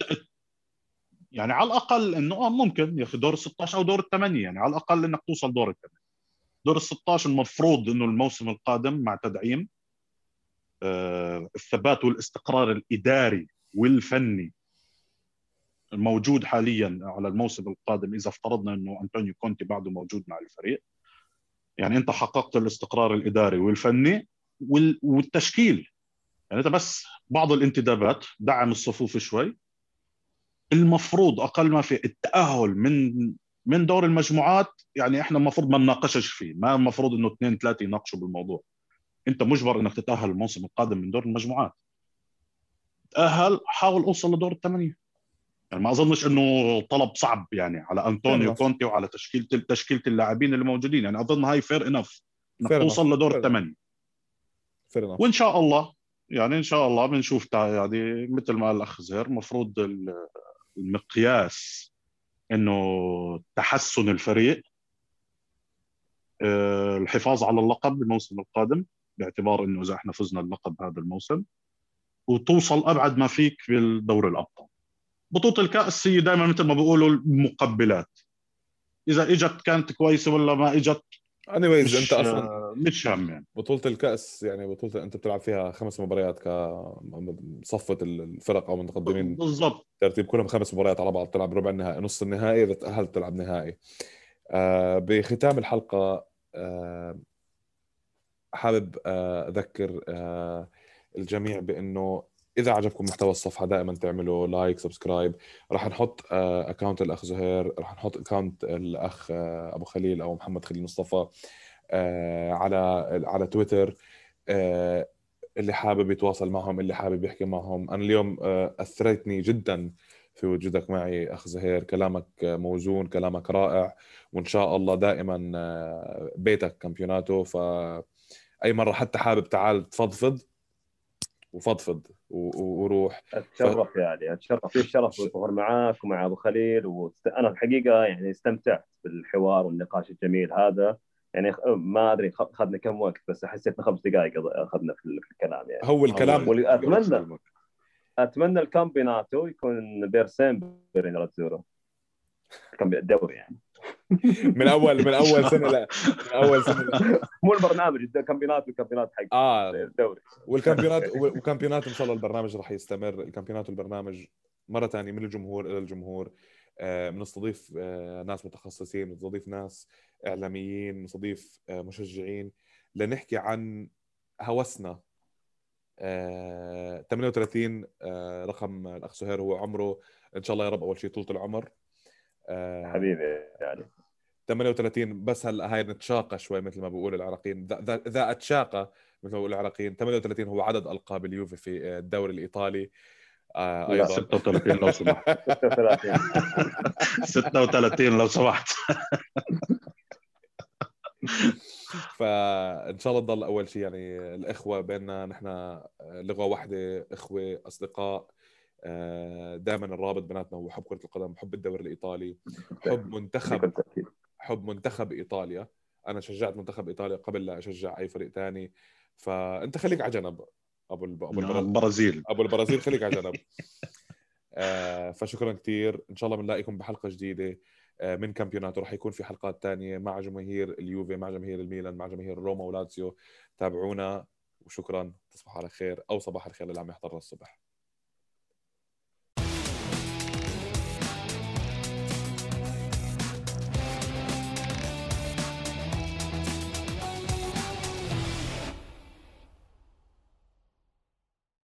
يعني. على الأقل إنه آه ممكن يا أخي دور 16 أو دور الثمانيه يعني على الأقل إنك توصل دور الثمانيه دور ال 16 المفروض إنه الموسم القادم مع تدعيم آه، الثبات والاستقرار الإداري والفني الموجود حاليا على الموسم القادم إذا افترضنا إنه أنطونيو كونتي بعده موجود مع الفريق. يعني أنت حققت الاستقرار الإداري والفني والتشكيل. يعني أنت بس بعض الانتدابات دعم الصفوف شوي. المفروض أقل ما في التأهل من من دور المجموعات يعني إحنا المفروض ما نناقشش فيه. ما المفروض إنه اثنين ثلاثة يناقشوا بالموضوع. أنت مجبر إنك تتأهل الموسم القادم من دور المجموعات. تأهل حاول أوصل لدور الثمانية. يعني ما أظنش إنه طلب صعب يعني على أنطونيو كونتي وعلى تشكيلة تشكيلة اللاعبين اللي موجودين. يعني أظن هاي فير انف إنك توصل لدور الثمانيه وإن شاء الله يعني إن شاء الله بنشوف يعني مثل ما الاخ زهير المفروض المقياس إنه تحسن الفريق آه، الحفاظ على اللقب الموسم القادم باعتبار إنه إذا إحنا فزنا اللقب هذا الموسم وتوصل أبعد ما فيك بالدوري الأبطال. بطولة الكأس هي دائما مثل ما بيقولوا المقبلات. إذا إجت كانت كويسة ولا ما إجت اني ويز أنت أصلا مش هم يعني. بطولة الكأس يعني بطولة أنت بتلعب فيها خمس مباريات كصفه الفرق أو متقدمين بالضبط. ترتيب كلهم خمس مباريات على بعض تلعب ربع النهائي نص النهائي إذا تاهلت تلعب نهائي. آه بختام الحلقة آه حابب آه أذكر آه الجميع بأنه إذا عجبكم محتوى الصفحة دائما تعملوا like subscribe راح نحط account الأخ زهير راح نحط account الأخ أبو خليل أو محمد خليل مصطفى على على تويتر اللي حابب يتواصل معهم اللي حابب يحكي معهم. أنا اليوم أثريتني جدا في وجودك معي أخ زهير. كلامك موزون كلامك رائع وإن شاء الله دائما آه، بيتك كامبيوناتو. ف اي مرة حتى حابب تعال تفضفض وفضفض وروح. أتشرف ف... يعني أتشرف. في الشرف بالظهور معاك ومع أبو خليل وأنا الحقيقة يعني استمتعت بالحوار والنقاش الجميل هذا. يعني ما أدري اخذنا كم وقت بس حسيت خمس دقائق أخذنا في الكلام يعني. هو الكلام اتمنى أتمنى ال campionato يكون per sempre nerazzurro. الدوري يعني. من اول من أول سنة لا. من أول سنة لا. مو البرنامج ال campionato ال campionato حق آه. الدوري. وال campionato [LAUGHS] وال campionato إن شاء الله البرنامج راح يستمر. ال campionato والبرنامج مرة ثانية من الجمهور إلى الجمهور. آه، بنستضيف آه، ناس متخصصين بنستضيف ناس إعلاميين بنستضيف آه، مشجعين. لنحكي عن هوسنا. 38 رقم الأخ سهير هو عمره. إن شاء الله يا رب أول شيء طولة العمر. حبيبي يعني. 38 بس هلا هاي نتشاقى شوي مثل ما بيقول العراقيين. ذا أتشاقى مثل ما بيقول العراقيين 38 هو عدد ألقاب اليوفي في الدوري الإيطالي آه أيضا. 36 لو سمحت. [LAUGHS] 36 لو سمحت. فإن شاء الله تضل أول شيء يعني الإخوة بيننا نحن لغة واحدة إخوة أصدقاء آه، دائما الرابط بيناتنا هو حب كرة القدم حب الدوري الإيطالي حب منتخب حب منتخب إيطاليا. أنا شجعت منتخب إيطاليا قبل لا أشجع أي فريق ثاني فأنت خليك على جنب أبو أبو نعم، البرازيل. أبو البرازيل خليك على جنب. [LAUGHS] آه فشكرا كثير إن شاء الله بنلاقيكم بحلقة جديدة آه من كامبيوناتو راح يكون في حلقات ثانية مع جماهير اليوفي مع جماهير الميلان مع جماهير روما ولاتسيو تابعونا وشكرا. تصبحوا على خير أو صباح الخير اللي عم يحضرنا الصبح.